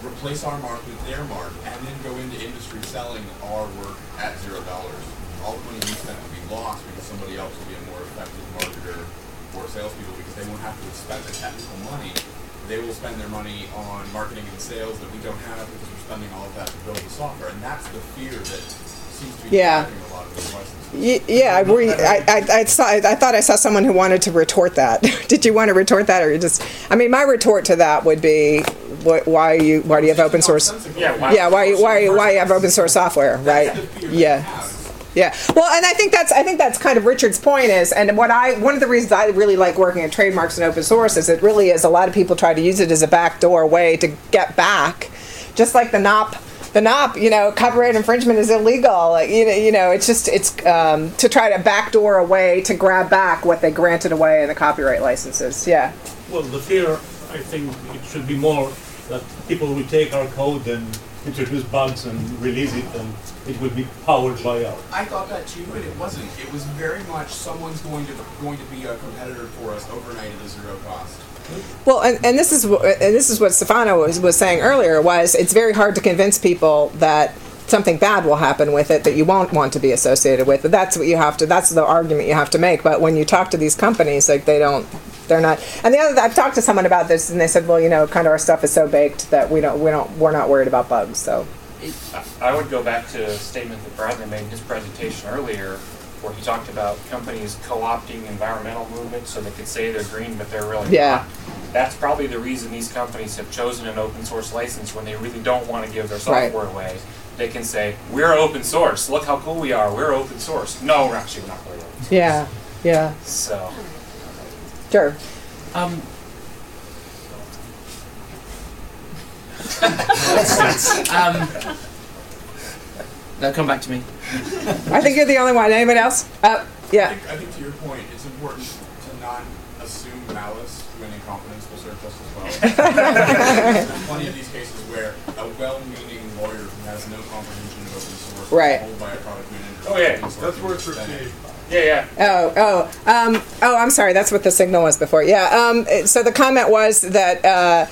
replace our mark with their mark, and then go into industry selling our work at zero dollars. All the money we spent will be lost because somebody else will be a more effective marketer or salespeople because they won't have to spend the technical money. They will spend their money on marketing and sales that we don't have because we're spending all of that to build the software. And that's the fear that seems to be Yeah. driving a lot of these licenses. Yeah, I, worry, I, I, I, saw, I thought I saw someone who wanted to retort that. <laughs> Did you want to retort that, or you just? I mean, my retort to that would be, wh- why you why do you have open source? Yeah, why- Yeah, why why why you have open source software, right? Yeah. Yeah. Well, and I think that's I think that's kind of Richard's point is, and what I one of the reasons I really like working in trademarks and open source is it really is a lot of people try to use it as a backdoor way to get back, just like the NOP. The NOP, you know, copyright infringement is illegal. You know, you know, it's just it's um, to try to backdoor a way to grab back what they granted away in the copyright licenses. Yeah. Well, the fear, I think it should be more that people will take our code and introduce bugs and release it, and it will be powered by us. I thought that too, but it wasn't. It was very much someone's going to going to be a competitor for us overnight at a zero cost. Well, and, and this is wh- and this is what Stefano was, was saying earlier was it's very hard to convince people that something bad will happen with it that you won't want to be associated with. But that's what you have to. That's the argument you have to make. But when you talk to these companies, like they don't, they're not. And the other, I've talked to someone about this, and they said, well, you know, kind of our stuff is so baked that we don't, we don't, we're not worried about bugs. So I would go back to a statement that Bradley made in his presentation earlier, where he talked about companies co-opting environmental movements so they could say they're green, but they're really Yeah. not. That's probably the reason these companies have chosen an open source license when they really don't want to give their Right. software away. They can say, "We're open source. Look how cool we are. We're open source." No, we're actually not really open. yeah, yeah, So sure. Um, um, now come back to me. I think you're the only one. Anybody else? Uh, I yeah. think, I think to your point, it's important to not assume malice when incompetence will serve just as well. <laughs> There's plenty of these cases where a well-meaning lawyer who has no comprehension of open source Right. is told by a product manager. Oh, yeah. That's worth where it's extended. Yeah, yeah. Oh, oh, um, oh, I'm sorry. That's what the signal was before. Yeah. Um, so the comment was that, uh,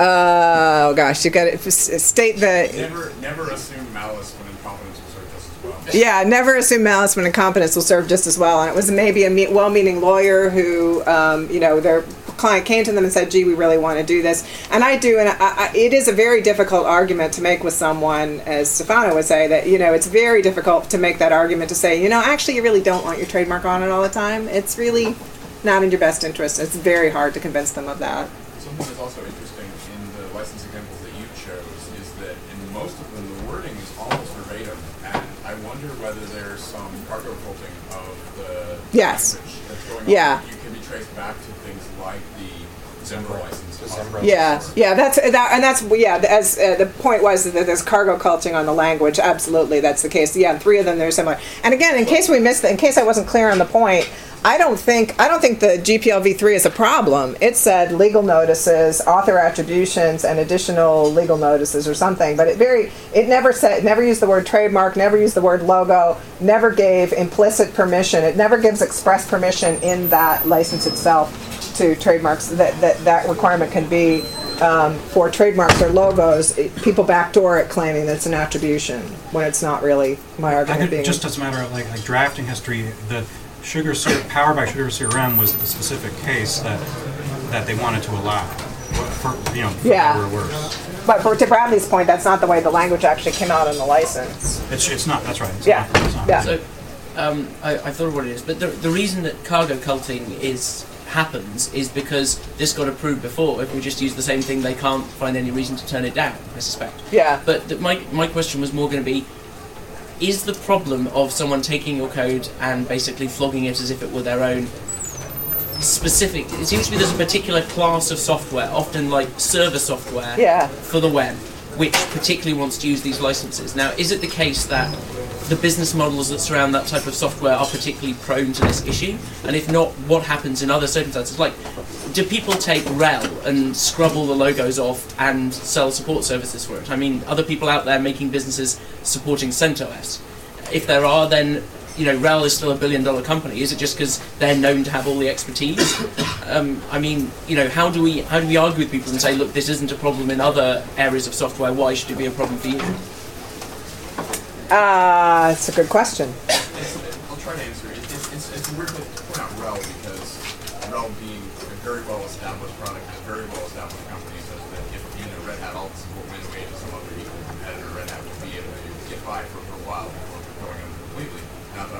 uh, oh gosh, you got to state the, Never, never assume malice when incompetence will serve just as well. yeah, never assume malice when incompetence will serve just as well. And it was maybe a me- well-meaning lawyer who, um, you know, their client came to them and said, "Gee, we really want to do this." And I do, and I, I, it is a very difficult argument to make with someone, as Stefano would say, that you know, it's very difficult to make that argument to say, you know, actually, you really don't want your trademark on it all the time. It's really not in your best interest. It's very hard to convince them of that. Something that's also interesting in the license examples that you chose is that in most of them the wording is almost verbatim, and I wonder whether there's some cargo culting of the Yes. language that's going Yeah. on. You can be traced back to things like the Zimbra license. Zimbra. Yeah, yeah, that's that, and that's yeah. As uh, the point was that there's cargo culting on the language. Absolutely, that's the case. Yeah, and three of them they're similar. And again, in case we missed, in case I wasn't clear on the point, I don't think I don't think the GPLv three is a problem. It said legal notices, author attributions, and additional legal notices or something. But it very it never said never used the word trademark, never used the word logo, never gave implicit permission. It never gives express permission in that license itself to trademarks that that, that requirement can be um, for trademarks or logos. It, people backdoor it claiming that it's an attribution when it's not really. My I argument could, being just as a matter of like, like drafting history, the sugar syrup, power by sugar CRM was the specific case that that they wanted to allow. For, you know, for Yeah. or worse. But for to Bradley's point, that's not the way the language actually came out in the license. It's, it's not, that's right. It's Yeah. not- it's not. Yeah. So, um, I, I thought of what it is, but the, the reason that cargo culting is happens is because this got approved before. If we just use the same thing, they can't find any reason to turn it down. I suspect. Yeah. But the, my my question was more going to be: Is the problem of someone taking your code and basically flogging it as if it were their own specific? It seems to me there's a particular class of software, often like server software, Yeah. for the web, which particularly wants to use these licenses. Now, is it the case that the business models that surround that type of software are particularly prone to this issue? And if not, what happens in other circumstances? Like, do people take RHEL and scrub all the logos off and sell support services for it? I mean, other people out there making businesses supporting CentOS. If there are, then you know, RHEL is still a billion dollar company. Is it just because they're known to have all the expertise? <coughs> Um, I mean, you know, how do we how do we argue with people and say, look, this isn't a problem in other areas of software. Why should it be a problem for you? Uh, it's a good question. I'll try to answer it. It's, it's, it's a weird place to point out RHEL because RHEL being a very well established product and a very well established company such that if you know Red Hat all the support went away to some other equal competitor, Red Hat would be able to get by for, for a while before going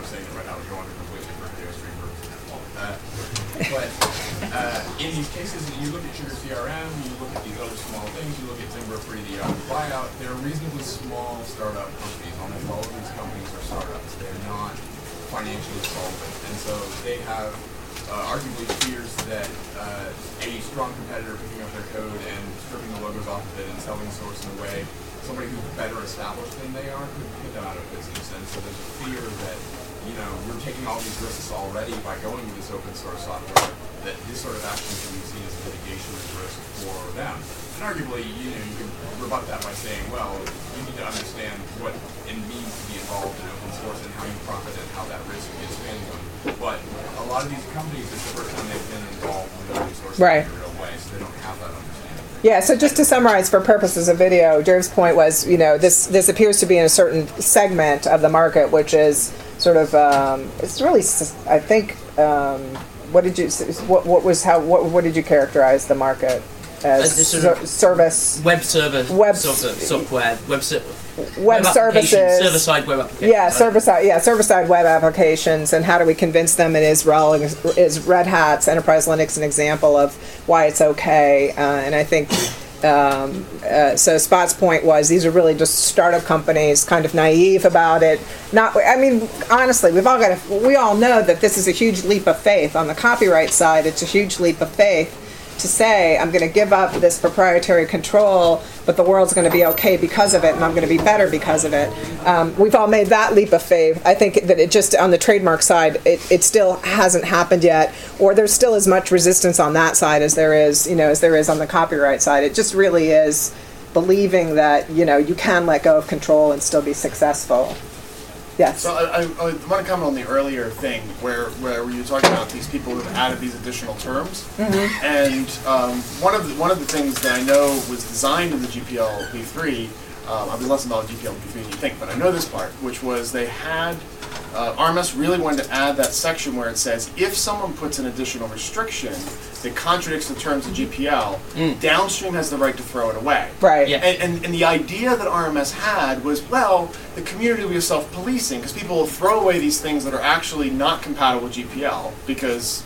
saying that Red Hat would go under completely for video stream purposes. Uh, but uh, in these cases, you look at Sugar CRM, you look at these other small things, you look at Timber Free, the Yahoo buyout, they're reasonably small startup companies. Almost all of these companies are startups. They're not financially solvent. And so they have uh, arguably fears that uh, a strong competitor picking up their code and stripping the logos off of it and selling source in a way, somebody who's better established than they are could put them out of business. And so there's a fear that, you know, we're taking all these risks already by going with this open source software, that this sort of action can be seen as litigation risk for them. And arguably, you know, you can rebut that by saying, well, you need to understand what it means to be involved in open source and how you profit and how that risk is handled. But a lot of these companies, it's the first time they've been involved with open source Right. in a real way, so they don't have that understanding. Yeah, so just to summarize for purposes of video, Jerv's point was, you know, this this appears to be in a certain segment of the market, which is sort of, um, it's really, I think, um, what did you, what, what was how, what, what did you characterize the market as? As sort of service, Web server Web- software, software, web, ser- web applications, services. server side web applications. Yeah, right? server side. Yeah, server side web applications, and how do we convince them Israel? Is, is Red Hat's Enterprise Linux an example of why it's okay? Uh, and I think um, uh, so. Spot's point was these are really just startup companies, kind of naive about it. Not, I mean, honestly, we've all got to. We all know that this is a huge leap of faith on the copyright side. It's a huge leap of faith to say I'm going to give up this proprietary control, but the world's going to be okay because of it, and I'm going to be better because of it. Um, we've all made that leap of faith. I think that it just on the trademark side, it, it still hasn't happened yet, or there's still as much resistance on that side as there is, you know, as there is on the copyright side. It just really is believing that you know you can let go of control and still be successful. Yes. So I, I, I want to comment on the earlier thing where where you were talking about these people who have added these additional terms, Mhm. and um, one of the, one of the things that I know was designed in the GPL v3. Um, I've been less involved in GPL v3 than you think, but I know this part, which was they had uh, RMS really wanted to add that section where it says if someone puts an additional restriction that contradicts the terms of GPL, downstream has the right to throw it away. Right. And, and, and the idea that RMS had was, well, the community will be self-policing because people will throw away these things that are actually not compatible with GPL because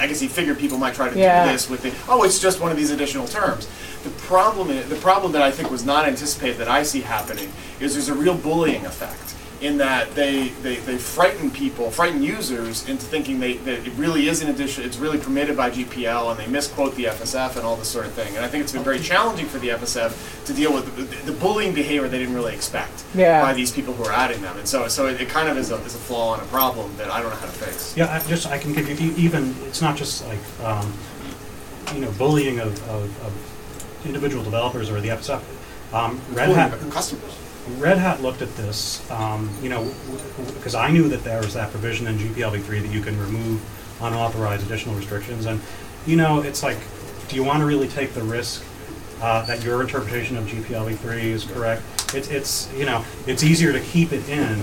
I guess he figured people might try to Yeah. do this with the, oh, it's just one of these additional terms. The problem, the problem that I think was not anticipated that I see happening is there's a real bullying effect in that they, they, they frighten people, frighten users into thinking they, that it really is an addition, it's really permitted by GPL, and they misquote the FSF and all this sort of thing. And I think it's been very challenging for the FSF to deal with the, the bullying behavior they didn't really expect Yeah. by these people who are adding them. And so, so it, it kind of is a, is a flaw and a problem that I don't know how to fix. Yeah, I just, I can give you, even, it's not just like, um, you know, bullying of, of, of individual developers or the FSF. Um, Red Hat. customers. Red Hat looked at this, um, you know, because I knew that there was that provision in GPLv3 that you can remove unauthorized additional restrictions. And, you know, it's like, do you want to really take the risk uh, that your interpretation of GPLv3 is correct? It's, it's, you know, it's easier to keep it in.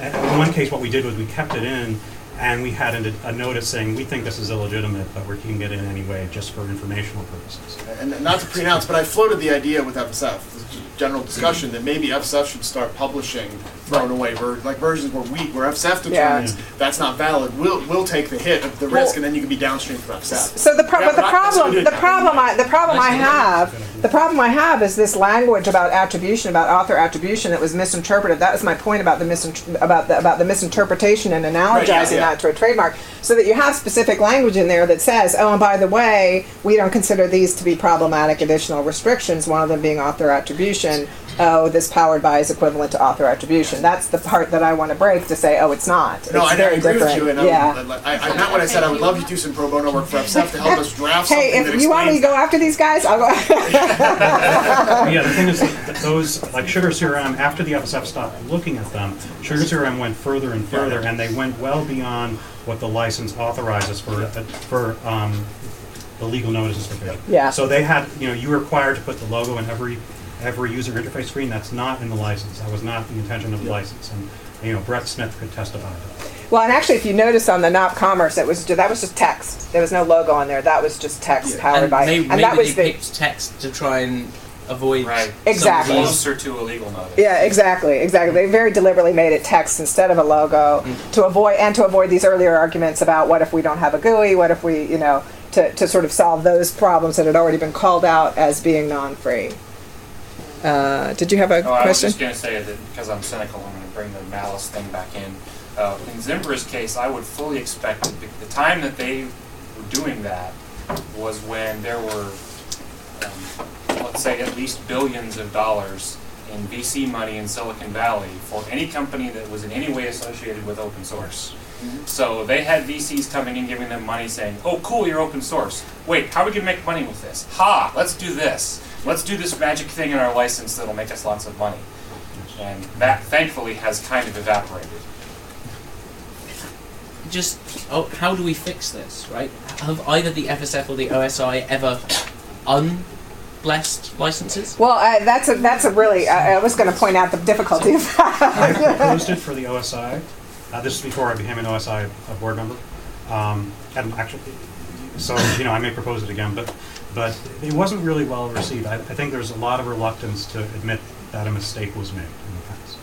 In one case, what we did was we kept it in and we had a, a notice saying, we think this is illegitimate, but we're keeping it in anyway just for informational purposes. And not to pre-announce, but I floated the idea with FSF, this general discussion, that maybe FSF should start publishing thrown away ver- like versions where we, where FSF Yeah. determines that's not valid. We'll we'll take the hit of the risk, and then you can be downstream from FSF. So the, pro- Yeah, the problem, necessarily the problem, I, the problem I have, the problem I have is this language about attribution, about author attribution that was misinterpreted. That was my point about the misin- about the, about the misinterpretation and analogizing Right, yeah, yeah. that to a trademark. So that you have specific language in there that says, oh, and by the way, we don't consider these to be problematic additional restrictions. One of them being author attribution. Oh, this powered by is equivalent to author attribution. That's the part that I want to break to say, oh, it's not. No, it's I, I very agree different. with you, and yeah. I'm, I, I, not what I said. I would love you to do some pro bono work for FSF to help us draft Hey, something that if you want me to go after these guys, I'll go. <laughs> yeah, the thing is, that those like Sugar CRM, after the FSF stopped looking at them, Sugar CRM went further and further, and they went well beyond what the license authorizes for for um, the legal notices provision. Yeah. So they had, you know, you were required to put the logo in every every user interface screen. That's not in the license. That was not the intention of the license, and you know, Brett Smith could testify to that. Well, and actually, if you notice on the NOP Commerce, it was that was just text. There was no logo on there. That was just text powered and by, maybe, and that was they the picked text to try and avoid Right. Exactly. Closer to a legal notice. Yeah, exactly, exactly. They very deliberately made it text instead of a logo mm. to avoid and to avoid these earlier arguments about what if we don't have a GUI, what if we, you know, to, to sort of solve those problems that had already been called out as being non-free. Uh, did you have a Oh, I was just going to say that because I'm cynical, I'm going to bring the malice thing back in. Uh, in Zimbra's case, I would fully expect that the, the time that they were doing that was when there were, um, let's say, at least billions of dollars in VC money in Silicon Valley for any company that was in any way associated with open source. So they had VCs coming in, giving them money, saying, "Oh, cool, you're open source. Wait, how are we gonna make money with this? Ha! Let's do this. Let's do this magic thing in our license that'll make us lots of money." And that, thankfully, has kind of evaporated. just oh, how do we fix this, right? Have either the FSF or the OSI ever unblessed licenses? Well, I, that's a that's a really. I, I was going to point out the difficulty of I that. <laughs> proposed it for the OSI. Uh, this is before I became an OSI a board member. Um, and actually, so you know, I may propose it again, but but it wasn't really well received. I, I think there's a lot of reluctance to admit that a mistake was made in the past.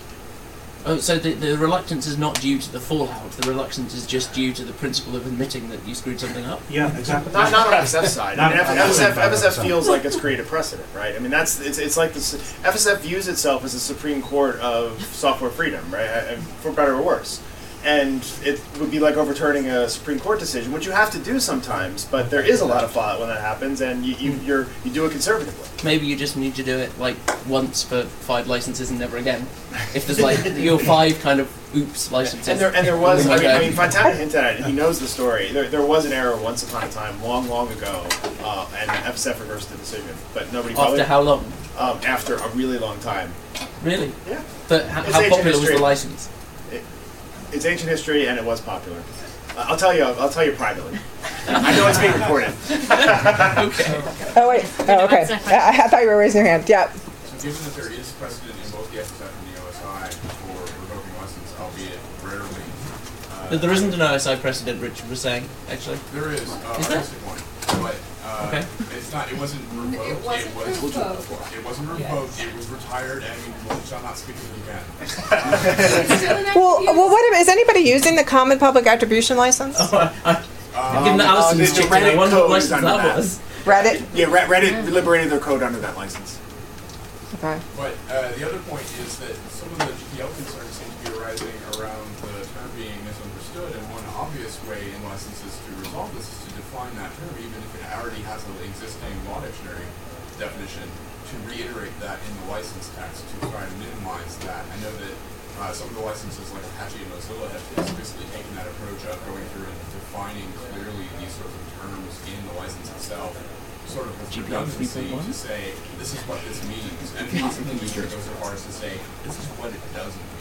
Oh, so the, the reluctance is not due to the fallout. The reluctance is just due to the principle of admitting that you screwed something up. Yeah, exactly. Not, not on FSF's side. I mean, F- I'm not saying FSF, FSF FSF. feels like it's created precedent, right? I mean, that's it's, it's like this. FSF views itself as the supreme court of software freedom, right? I- I- For better or worse. And it would be like overturning a Supreme Court decision, which you have to do sometimes. But there is a lot of fallout when that happens, and you, you you're, you do it conservatively. Maybe you just need to do it like once for five licenses and never again. If there's like <laughs> your five kind of oops licenses. And there, and there was, I mean, I mean <laughs> Fontana hinted at it. He knows the story. There, there was an error once upon a time, long, long ago, uh, and FSF reversed the decision. But nobody. After probably- how long? Um, after a really long time. Really? Yeah. But how, It's how popular was the license? It, it's ancient history, and it was popular. Uh, I'll tell you. I'll tell you privately. I know it's being recorded. <laughs> okay. oh wait. Oh okay. I, I thought you were raising your hand. Yeah. So given that there is precedent in both the FSF and the OSI for revoking license, albeit rarely. Uh, there isn't an OSI precedent, Richard was saying, actually. There is, uh, Is there? one, but, uh, Okay. it's not, it wasn't revoked, it wasn't revoked. It wasn't revoked, it was retired, and we shall not speak of it again. <laughs> <laughs> Well, well, what is anybody using the Common Public Attribution License? <laughs> Given Uh, Alison's the- the chicken, I Reddit wonder code what is license under that that. was. Reddit. Yeah, Re- Reddit liberated their code under that license. Okay. But uh, the other point is that some of the GPL concerns seem to be arising around the term being misunderstood, and one obvious way in licenses to resolve this define that term, even if it already has an existing law dictionary definition, to reiterate that in the license text to try to minimize that. I know that uh, some of the licenses, like Apache and Mozilla, have basically taken that approach of going through and defining clearly these sorts of terms in the license itself sort of with redundancy 3.1? to say this is what this means, and possibly we should go so far as to say this is what it doesn't mean.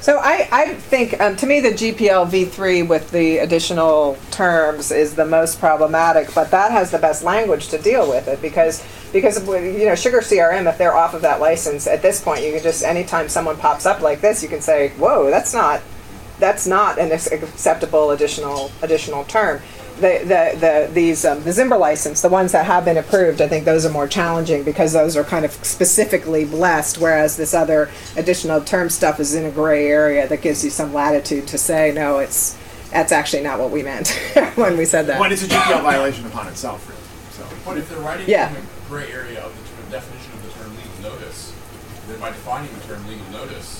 So I, I think, um, to me, the GPL v3 with the additional terms is the most problematic, but that has the best language to deal with it because, because you know, Sugar CRM, if they're off of that license, at this point, you can just, anytime someone pops up like this, you can say, whoa, that's not, that's not an acceptable additional, additional term. The, the, the, these, um, the Zimbra license, the ones that have been approved, I think those are more challenging because those are kind of specifically blessed, whereas this other additional term stuff is in a gray area that gives you some latitude to say, no, it's, that's actually not what we meant <laughs> when we said that. When it's a GPL violation upon itself, really. So. But if they're writing Yeah. in the gray area of the term, definition of the term legal notice, then by defining the term legal notice,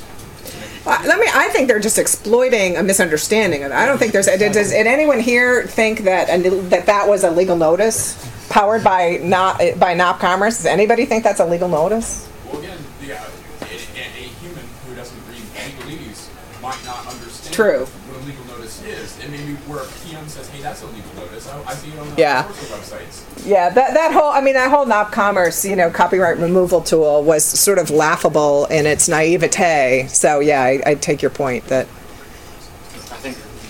to make it Uh, let me. I think they're just exploiting a misunderstanding of it. I don't think there's. Does, does anyone here think that a, that that was a legal notice powered by not by NOP Commerce? Does anybody think that's a legal notice? Well, again, the, uh, a, a, a human who doesn't read legalese might not understand True. what a legal notice is. And maybe where a PM says, hey, that's a legal notice, I, I see it on the Yeah. websites. Yeah, that that whole. I mean, that whole NOP Commerce, you know, copyright removal tool was sort of laughable in its naivete. So yeah, I, I take your point that.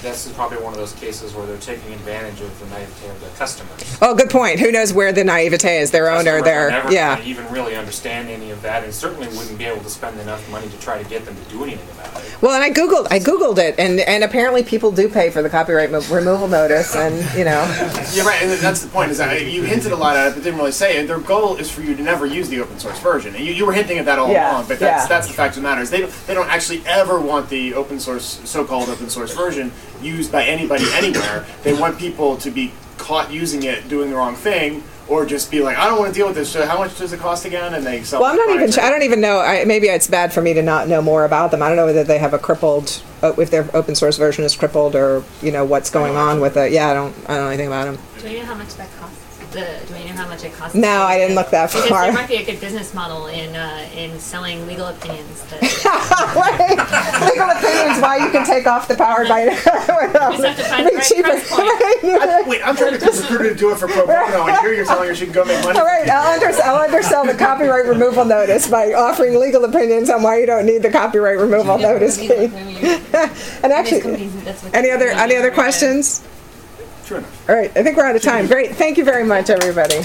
I think this is probably one of those cases where they're taking advantage of the naivete of their customers. Oh, good point. Who knows where the naivete is? Their owner, Customers are their never yeah. gonna even really understand any of that, and certainly wouldn't be able to spend enough money to try to get them to do anything about it. Well, and I googled, I googled it, and and apparently people do pay for the copyright mo- removal notice, and you know, <laughs> Yeah, right, and that's the point. Is that you hinted a lot at it, but didn't really say it. Their goal is for you to never use the open source version. And you, you were hinting at that all Yeah, along, but that's yeah. that's the fact of the matter. Is they don't, they don't actually ever want the open source, so-called open source version used by anybody anywhere. They want people to be caught using it, doing the wrong thing, or just be like, I don't want to deal with this. So how much does it cost again? And they sell. well, I'm not even. proprietary- I don't even know. I, maybe it's bad for me to not know more about them. I don't know whether they have a crippled, uh, if their open source version is crippled, or you know what's going on with it. Yeah, I don't. I don't know anything about them. Do we know how much that costs? The, do we know how much it costs? No, I didn't look that Because far. there might be a good business model in uh, in selling legal opinions. That <laughs> Legal opinions why you can take off the power by. <laughs> just have the right cheaper. price point. I- wait, I'm trying to get recruiter to do it for pro bono, and here you're telling her she can go make money. All right, I'll, under, I'll undersell the copyright removal notice by offering legal opinions on why you don't need the copyright removal notice fee. <laughs> and actually, any other any other questions? True enough. All right, I think we're out of time. Great, thank you very much, everybody.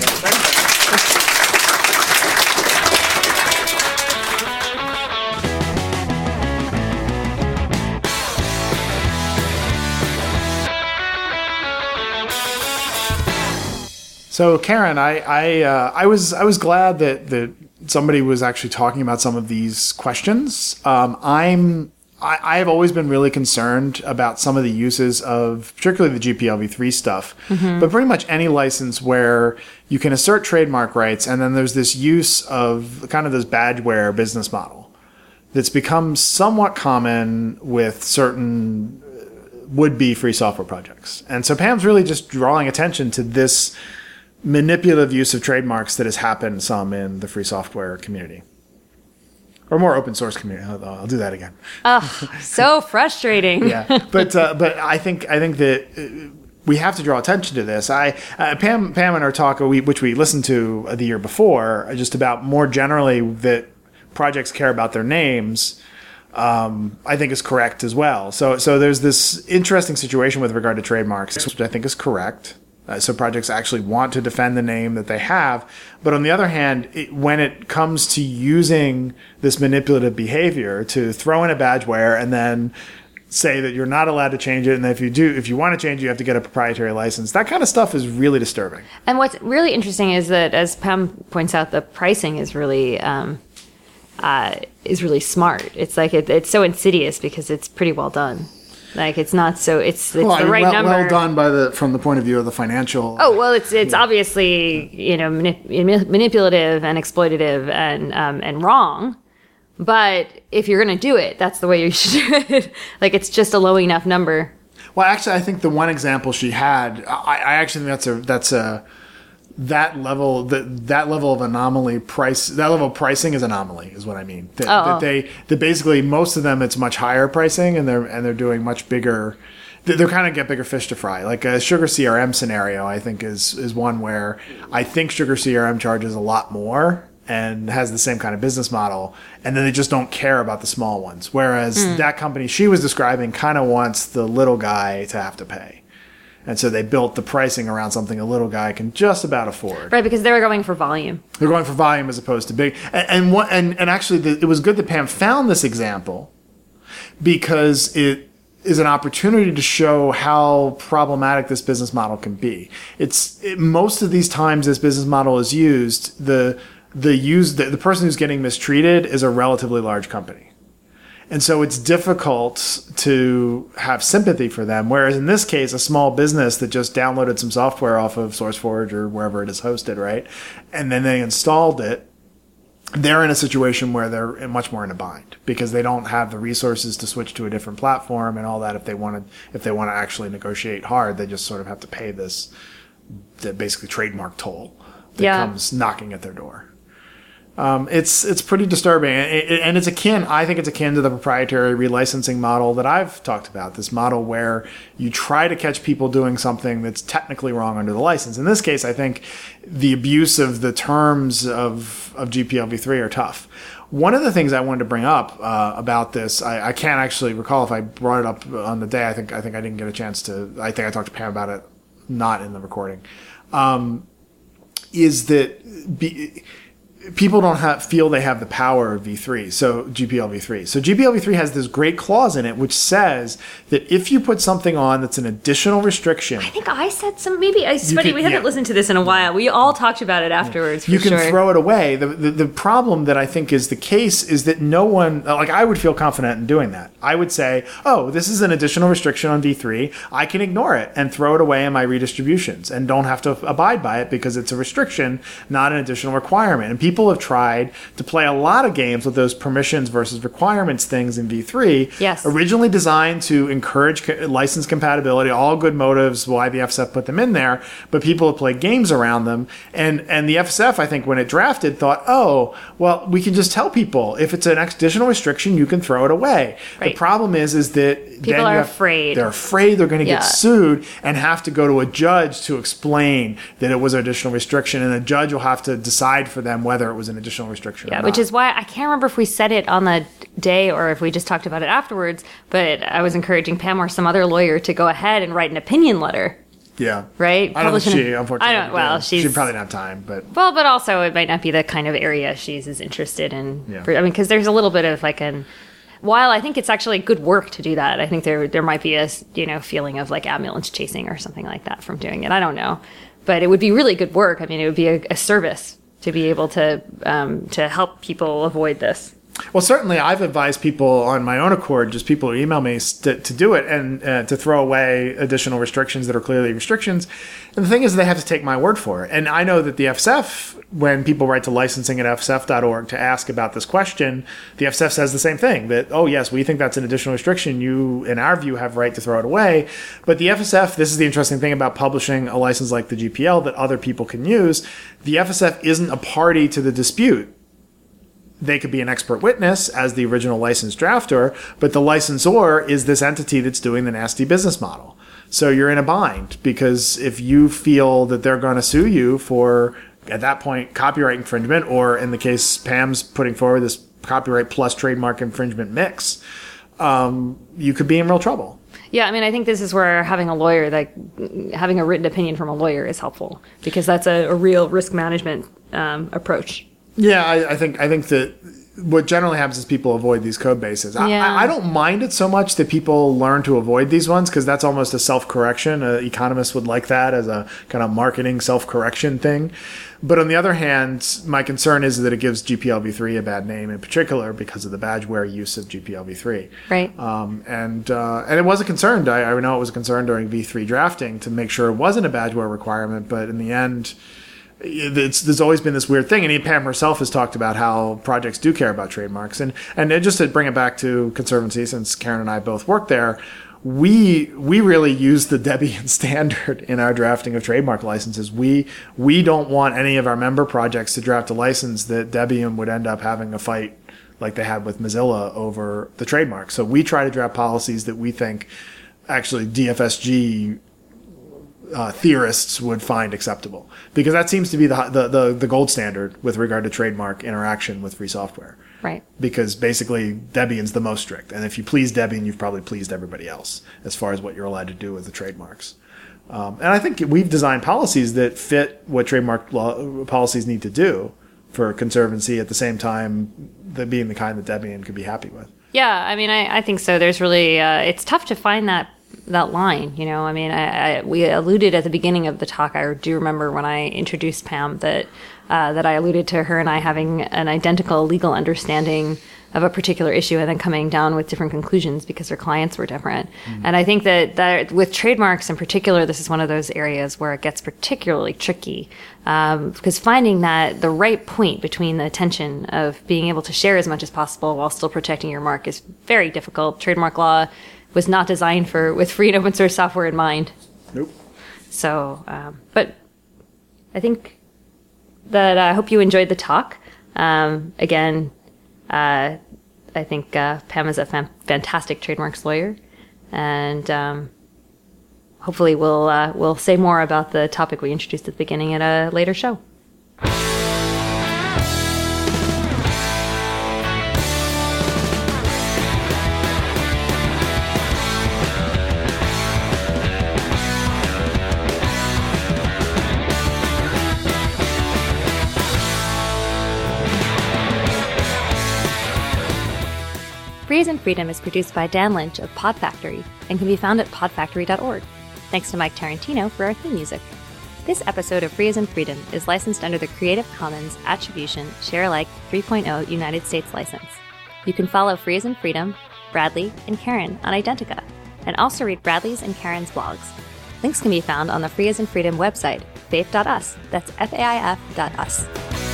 So Karen, I I, uh, I was I was glad that that somebody was actually talking about some of these questions. Um, I'm I, I have always been really concerned about some of the uses of particularly the GPLv3 stuff, Mhm. but pretty much any license where you can assert trademark rights and then there's this use of kind of this badgeware business model that's become somewhat common with certain would be free software projects. And so Pam's really just drawing attention to this manipulative use of trademarks that has happened some in the free software community. Or more open source community. I'll, I'll do that again. oh, so <laughs> frustrating. yeah, but uh, but I think I think that uh, we have to draw attention to this. I uh, Pam Pam and our talk, we, which we listened to the year before, just about more generally that projects care about their names. Um, I think is correct as well. So so there's this interesting situation with regard to trademarks, which I think is correct. Uh, so projects actually want to defend the name that they have, but on the other hand, it, when it comes to using this manipulative behavior to throw in a badgeware and then say that you're not allowed to change it, and if you do, if you want to change it, you have to get a proprietary license. That kind of stuff is really disturbing. And what's really interesting is that, as Pam points out, the pricing is really um, uh, is really smart. It's like it, it's so insidious because it's pretty well done. Like it's not so it's it's well, I the mean, right well, number. well done by the from the point of view of the financial. Oh well, it's it's obviously you know manip- manipulative and exploitative and um, and wrong. But if you're gonna do it, that's the way you <laughs> should do it. like it's just a low enough number. Well, actually, I think the one example she had, I, I actually think that's a that's a that level that that level of anomaly price that level of pricing is anomaly is what I mean. That, Oh. that they that basically most of them it's much higher pricing and they're and they're doing much bigger. they- They're kind of get bigger fish to fry. Like a Sugar CRM scenario, I think is is one where I think Sugar CRM charges a lot more and has the same kind of business model, and then they just don't care about the small ones. Whereas Hmm. that company she was describing kind of wants the little guy to have to pay. And so they built the pricing around something a little guy can just about afford. Right, because they were going for volume. They're going for volume as opposed to big. And and what and, and actually, the, it was good that Pam found this example because it is an opportunity to show how problematic this business model can be. It's it, most of these times this business model is used. The the use the, the person who's getting mistreated is a relatively large company. And so it's difficult to have sympathy for them. Whereas in this case, a small business that just downloaded some software off of SourceForge or wherever it is hosted, right? And then they installed it, they're in a situation where they're much more in a bind because they don't have the resources to switch to a different platform and all that. If they want to, if they want to actually negotiate hard, they just sort of have to pay this, the basically trademark toll that Yeah. comes knocking at their door. Um, it's it's pretty disturbing, and it- and it's akin. I think it's akin to the proprietary relicensing model that I've talked about. This model where you try to catch people doing something that's technically wrong under the license. In this case, I think the abuse of the terms of of GPLv3 are tough. One of the things I wanted to bring up uh, about this, I, I can't actually recall if I brought it up on the day. I think I think I didn't get a chance to. I think I talked to Pam about it, not in the recording. Um, is that be, people don't have, feel they have the power of V3, so GPL V3. So GPL V3 has this great clause in it which says that if you put something on that's an additional restriction, I think I said some. Maybe it's You funny. could- we haven't yeah. listened to this in a while. We all talked about it afterwards. For you can sure. throw it away. The, the the problem that I think is the case is that no one like I would feel confident in doing that. I would say, "Oh, this is an additional restriction on V3. I can ignore it and throw it away in my redistributions and don't have to abide by it because it's a restriction, not an additional requirement." And people have tried to play a lot of games with those permissions versus requirements things in V3. Yes. Originally designed to encourage license compatibility, all good motives why the FSF put them in there, but people have played games around them. And and the FSF, I think, when it drafted, thought, oh, well, we can just tell people if it's an additional restriction, you can throw it away. Right. The problem is, is that then are have- afraid. They're afraid they're going to Yeah. get sued and have to go to a judge to explain that it was an additional restriction, and the judge will have to decide for them whether it was an additional restriction. Yeah, which is why I can't remember if we said it on the day or if we just talked about it afterwards. But I was encouraging Pam or some other lawyer to go ahead and write an opinion letter, yeah. right? I don't Publish think an- she, unfortunately. I don't. Well, did. she's she probably didn't have time, but well, but also it might not be the kind of area she's as interested in. Yeah. I mean, because there's a little bit of like an. While I think it's actually good work to do that, I think there there might be a you know feeling of like ambulance chasing or something like that from doing it. I don't know, but it would be really good work. I mean, it would be a, a service to be able to um, to help people avoid this. Well, certainly, I've advised people on my own accord, just people who email me, to, to do it and uh, to throw away additional restrictions that are clearly restrictions. And the thing is, they have to take my word for it. And I know that the FSF, when people write to licensing at fsf.org to ask about this question, the FSF says the same thing that, oh, yes, we think that's an additional restriction. You, in our view, have right to throw it away. But the FSF, this is the interesting thing about publishing a license like the GPL that other people can use, the FSF isn't a party to the dispute they could be an expert witness as the original license drafter, but the licensor is this entity that's doing the nasty business model. So you're in a bind because if you feel that they're going to sue you for, at that point, copyright infringement, or in the case Pam's putting forward this copyright plus trademark infringement mix, um, you could be in real trouble. Yeah, I mean, I think this is where having a lawyer, like having a written opinion from a lawyer, is helpful because that's a, a real risk management um, approach. Yeah, I, I think I think that what generally happens is people avoid these code bases. I, Yeah. I, I don't mind it so much that people learn to avoid these ones because that's almost a self correction. Uh, economists would like that as a kind of marketing self correction thing. But on the other hand, my concern is that it gives GPLv3 a bad name, in particular because of the badgeware use of GPLv3. Right. Um, and uh, and it was a concern. I, I know it was a concern during V3 drafting to make sure it wasn't a badgeware requirement. But in the end, it's, there's always been this weird thing, and Pam herself has talked about how projects do care about trademarks, and and just to bring it back to conservancy, since Karen and I both work there, we we really use the Debian <laughs> standard in our drafting of trademark licenses. We we don't want any of our member projects to draft a license that Debian would end up having a fight like they had with Mozilla over the trademark. So we try to draft policies that we think actually DFSG uh, theorists would find acceptable because that seems to be the, the the the gold standard with regard to trademark interaction with free software. Right. Because basically Debian's the most strict, and if you please Debian, you've probably pleased everybody else as far as what you're allowed to do with the trademarks. Um, and I think we've designed policies that fit what trademark law policies need to do for conservancy at the same time that being the kind that Debian could be happy with. Yeah, I mean, I, I think so. There's really, uh, it's tough to find that that line. You know, I mean, I, I, we alluded at the beginning of the talk. I do remember when I introduced Pam that uh, that I alluded to her and I having an identical legal understanding of a particular issue and then coming down with different conclusions because her clients were different. And I think that, that with trademarks in particular, this is one of those areas where it gets particularly tricky um, because finding that the right point between the tension of being able to share as much as possible while still protecting your mark is very difficult. Trademark law was not designed for with free and open source software in mind. Nope. So, um, but I think that I hope you enjoyed the talk. Um, again, uh, I think uh, Pam is a fan- fantastic trademarks lawyer, and um, hopefully we'll uh, we'll say more about the topic we introduced at the beginning at a later show. Freedom is produced by Dan Lynch of Pod Factory and can be found at podfactory.org. Thanks to Mike Tarantino for our theme music. This episode of Free as in Freedom is licensed under the Creative Commons Attribution Share Alike 3.0 United States license. You can follow Free as in Freedom, Bradley, and Karen on Identica, and also read Bradley's and Karen's blogs. Links can be found on the Free as in Freedom website, faif.us. That's F-A-I-F us.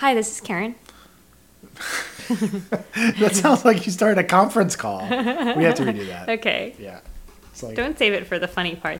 Hi, this is Karen. <laughs> that sounds like you started a conference call. We have to redo that. <laughs> Okay. Yeah. Like, Don't save it for the funny part.